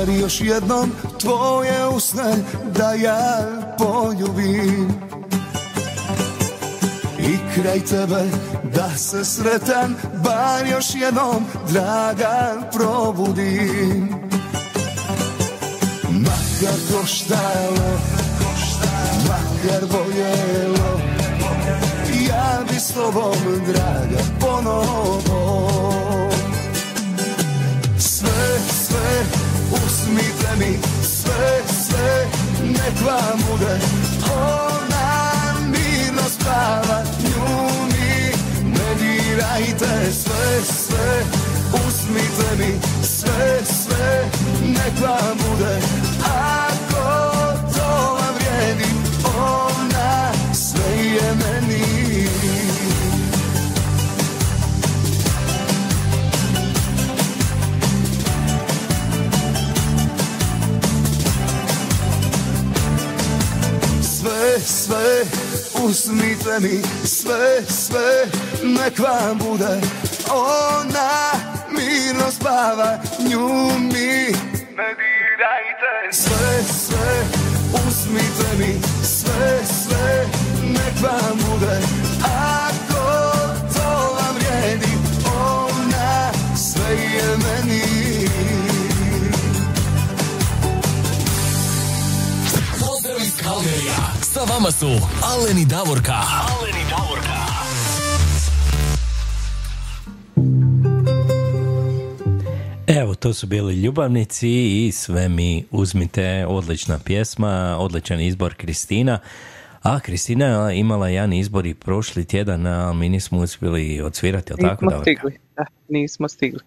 bar još jednom tvoje usne da ja poljubim. I kraj tebe da se sretan bar još jednom draga probudim. Makar koštalo, makar boljelo Ja bi s tobom draga ponovo. Sve, sve, uzmite mi sve, sve, nek vam bude. Ona mirno spava, nju mi ne dirajte. Sve, sve, uzmite mi sve, sve, nek vam bude. Ako sve Uzmite mi sve, sve Nek vam bude Ona mirno spava Nju mi. Ne dirajte. Sve vama su Alen i Davorka. Alen i Davorka. Evo, to su bili ljubavnici i sve mi uzmite, odlična pjesma, odličan izbor Kristina. A Kristina je imala jedan izbor i prošli tjedan, a mi nismo uspjeli odsvirati, jel tako? Nismo stigli, da, nismo stigli.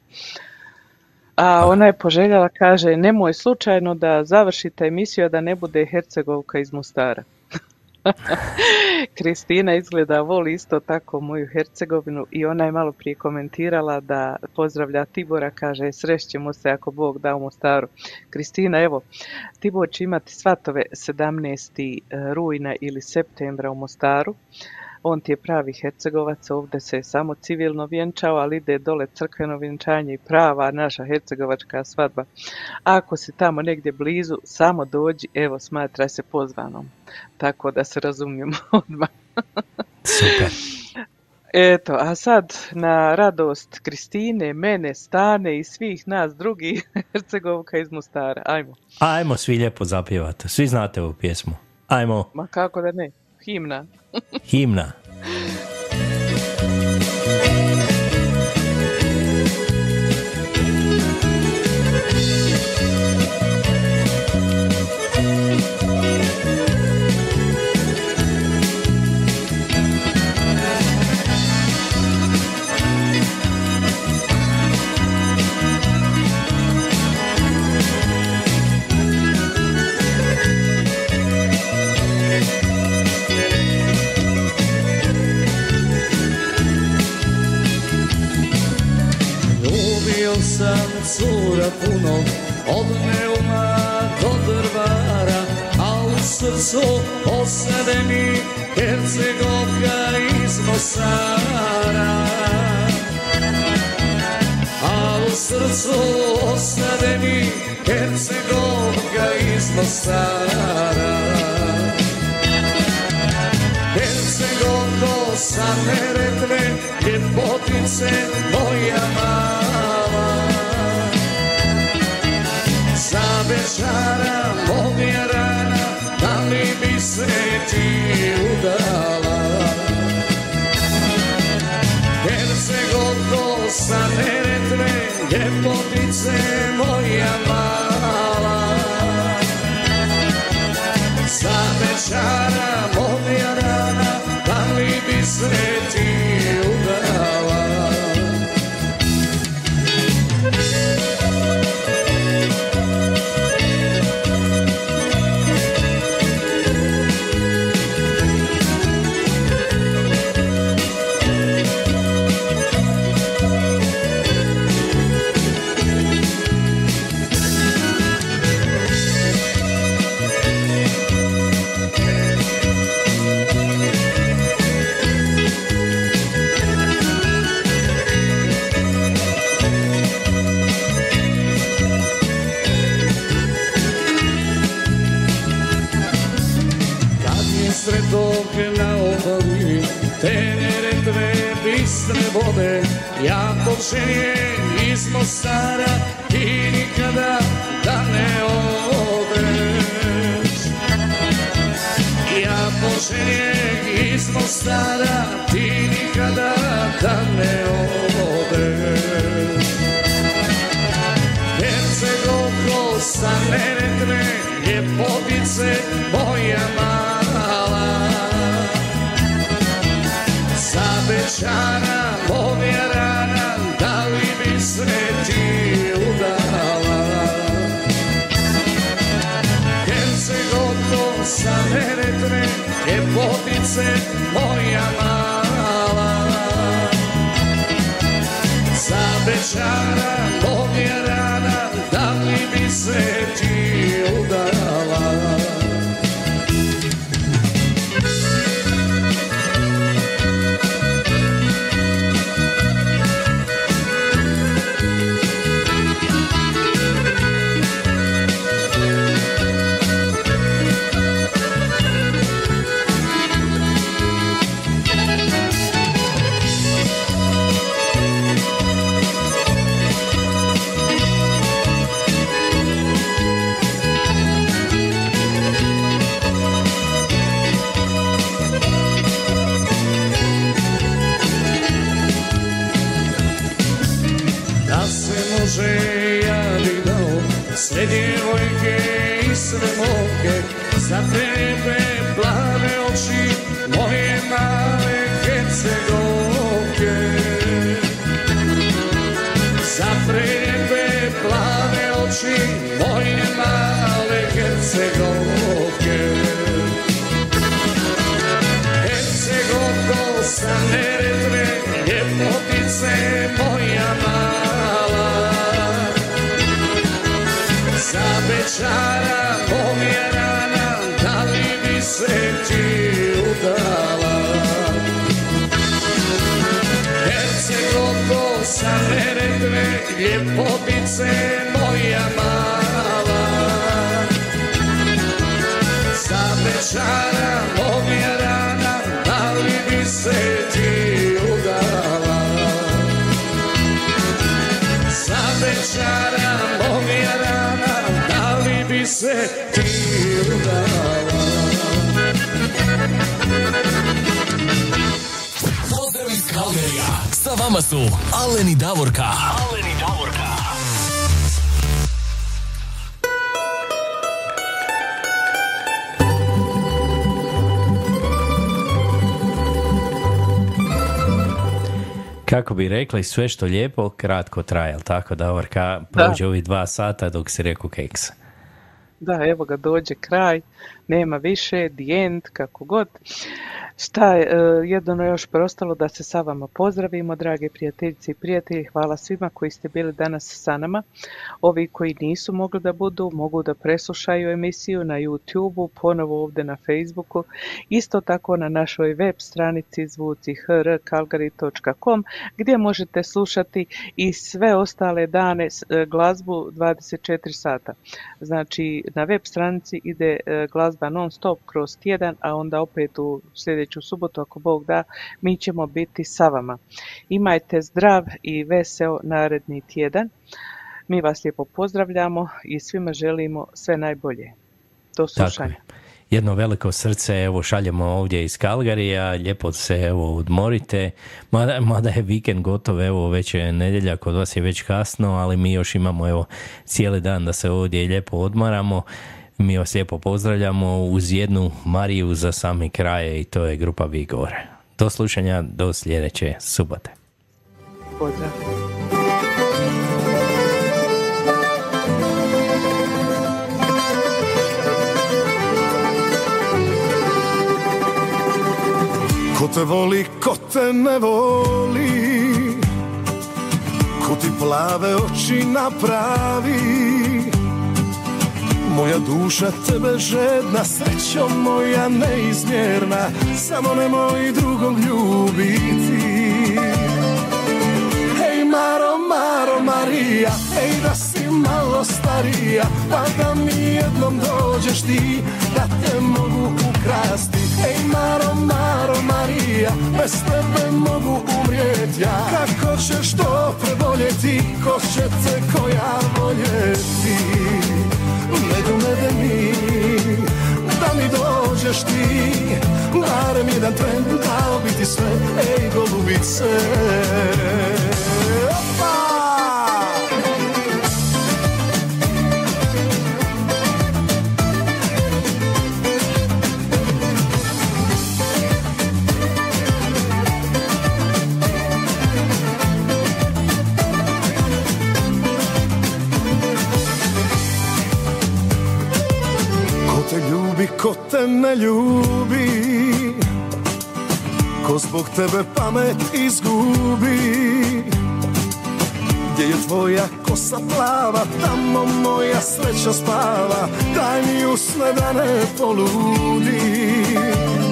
A ona je poželjela, kaže, nemoj slučajno da završite emisiju, a da ne bude Hercegovka iz Mostara. (laughs) Kristina izgleda voli isto tako moju Hercegovinu i ona je malo prije komentirala da pozdravlja Tibora, kaže srećemo se ako Bog da u Mostaru. Kristina, evo, Tibor će imati svatove 17. rujna ili septembra u Mostaru. On ti je pravi Hercegovac, ovdje se samo civilno vjenčao, ali ide dole crkveno vjenčanje i prava naša hercegovačka svadba. Ako si tamo negdje blizu, samo dođi, evo smatraj se pozvanom. Tako da se razumijemo (laughs) odmah. Super. Eto, a sad na radost Kristine, mene, Stane i svih nas drugih (laughs) Hercegovka iz Mostara. Ajmo. Ajmo svi lijepo zapjevati. Svi znate ovu pjesmu. Ajmo, Ma kako da ne? Himna. himna. Cura puno Od Neuma do Drvara A u srcu osade mi Hercegovka iz Mosara A u srcu osade mi Hercegovka iz Mosara Hercegovko sa Neretve, ljepotice moja mala. Za večara moja rana, da li bi se ti udala? Hercegovko sa Neretve, ljepotice moja mala. Za večara moja rana, da li bi se ti Je sretok na obali, te neretve bistre vode, ja počinjem iz Mostara i nikada da ne odeš. Ja počinjem iz Mostara, ti nikada da ne odeš. Hercegovko sa Neretve, ljepotice moja mala. Večara moja rana, da li bi se ti udala? Hercegovko sa Neretve, ljepotice moja mala. Za večara moja rana, da li bi se ti udala? Moge za tebe Neretve ljepotice moja mala za bečara pomjerana da li bi se ti udala za večara moja rana, da li bi se ti udala? Pozdrav iz Kalgerija. Sa vama su Alen i Davorka. Alen Kako bi rekli, sve što lijepo, kratko traje, tako? Da. Prođe ovih dva sata dok si rekao keks. Da, evo ga, dođe kraj, nema više, the end, kako god. Šta je, e, jedino je još preostalo da se sa vama pozdravimo, drage prijateljice i prijatelji. Hvala svima koji ste bili danas sa nama. Ovi koji nisu mogli da budu, mogu da preslušaju emisiju na YouTubeu, ponovo ovdje na Facebooku, isto tako na našoj web stranici zvuci hrkalgari.com gdje možete slušati i sve ostale dane e, glazbu 24 sata. Znači na web stranici ide e, glazba non stop kroz tjedan, a onda opet u sljedeću subotu ako Bog da mi ćemo biti sa vama. Imajte zdrav i veseo naredni tjedan. Mi vas lijepo pozdravljamo i svima želimo sve najbolje. Do slušanja. je. Jedno veliko srce, evo šaljemo ovdje iz Kalgarija, lijepo se evo odmorite, mada, mada je vikend gotov, evo već je nedjelja, kod vas je već kasno, ali mi još imamo evo cijeli dan da se ovdje lijepo odmaramo. Mi vas lijepo pozdravljamo uz jednu Mariju za sami kraje i to je grupa Vigor. Do slušanja, do sljedeće subote. Pozdrav. Ko te voli, ko te ne voli Ko ti plave oči napravi Moja duša tebe žedna, srećo moja neizmjerna Samo nemoj drugog ljubiti. Hej Maro, Maro, Marija, ej da si malo starija Pa da mi jednom dođeš ti, da te mogu ukrasti. Ej Maro, Maro, Marija, bez tebe mogu umrijet ja Kako ćeš to preboljeti, ko će te koja voljeti Medu mede mi, da mi dođeš ti. Barem jedan tren, dao bi ti sve, ej golubice ljubi, ko te ne ljubi Ko zbog tebe pamet izgubi. Gdje je tvoja kosa plava Tamo moja sreća spava. Daj mi usne da ne poludim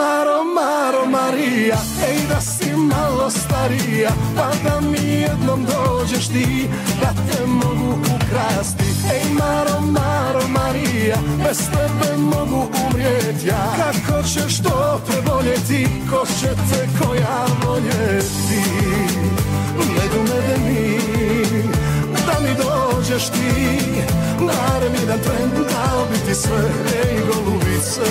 Maro, Maro, Marija, ej da si malo starija, pa da mi jednom dođeš ti, da te mogu ukrasti. Ej Maro, Maro, Marija, bez tebe mogu umrijet ja. Kako ćeš to preboljeti, ko će te koja voljeti? Medu mede mi, da mi dođeš ti, barem jedan tren, dao bi ti sve, ej golubice.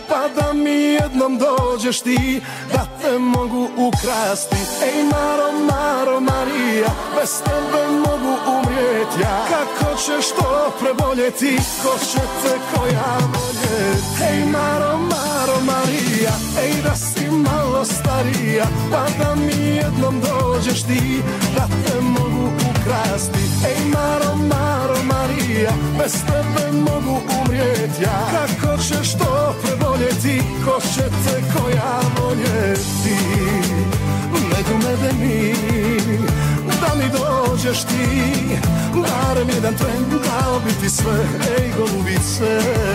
Pa da mi jednom dođeš ti Da te mogu ukrasti. Ej Maro, Maro, Marija Bez tebe mogu umrijet ja. Kako ćeš to preboljeti? Ko će te koja voljet Ej Maro, Maro, Marija Ej da si malo starija. Pa da mi jednom dođeš ti Da te mogu ukrasti. Ej Maro, Maro, Marija Bez tebe mogu umrijet ja. Kako ćeš to preboljeti Ko će te koja voljeti? Medu medeni Da mi dođeš ti? Barem jedan tren Dao bi ti sve Ej golubice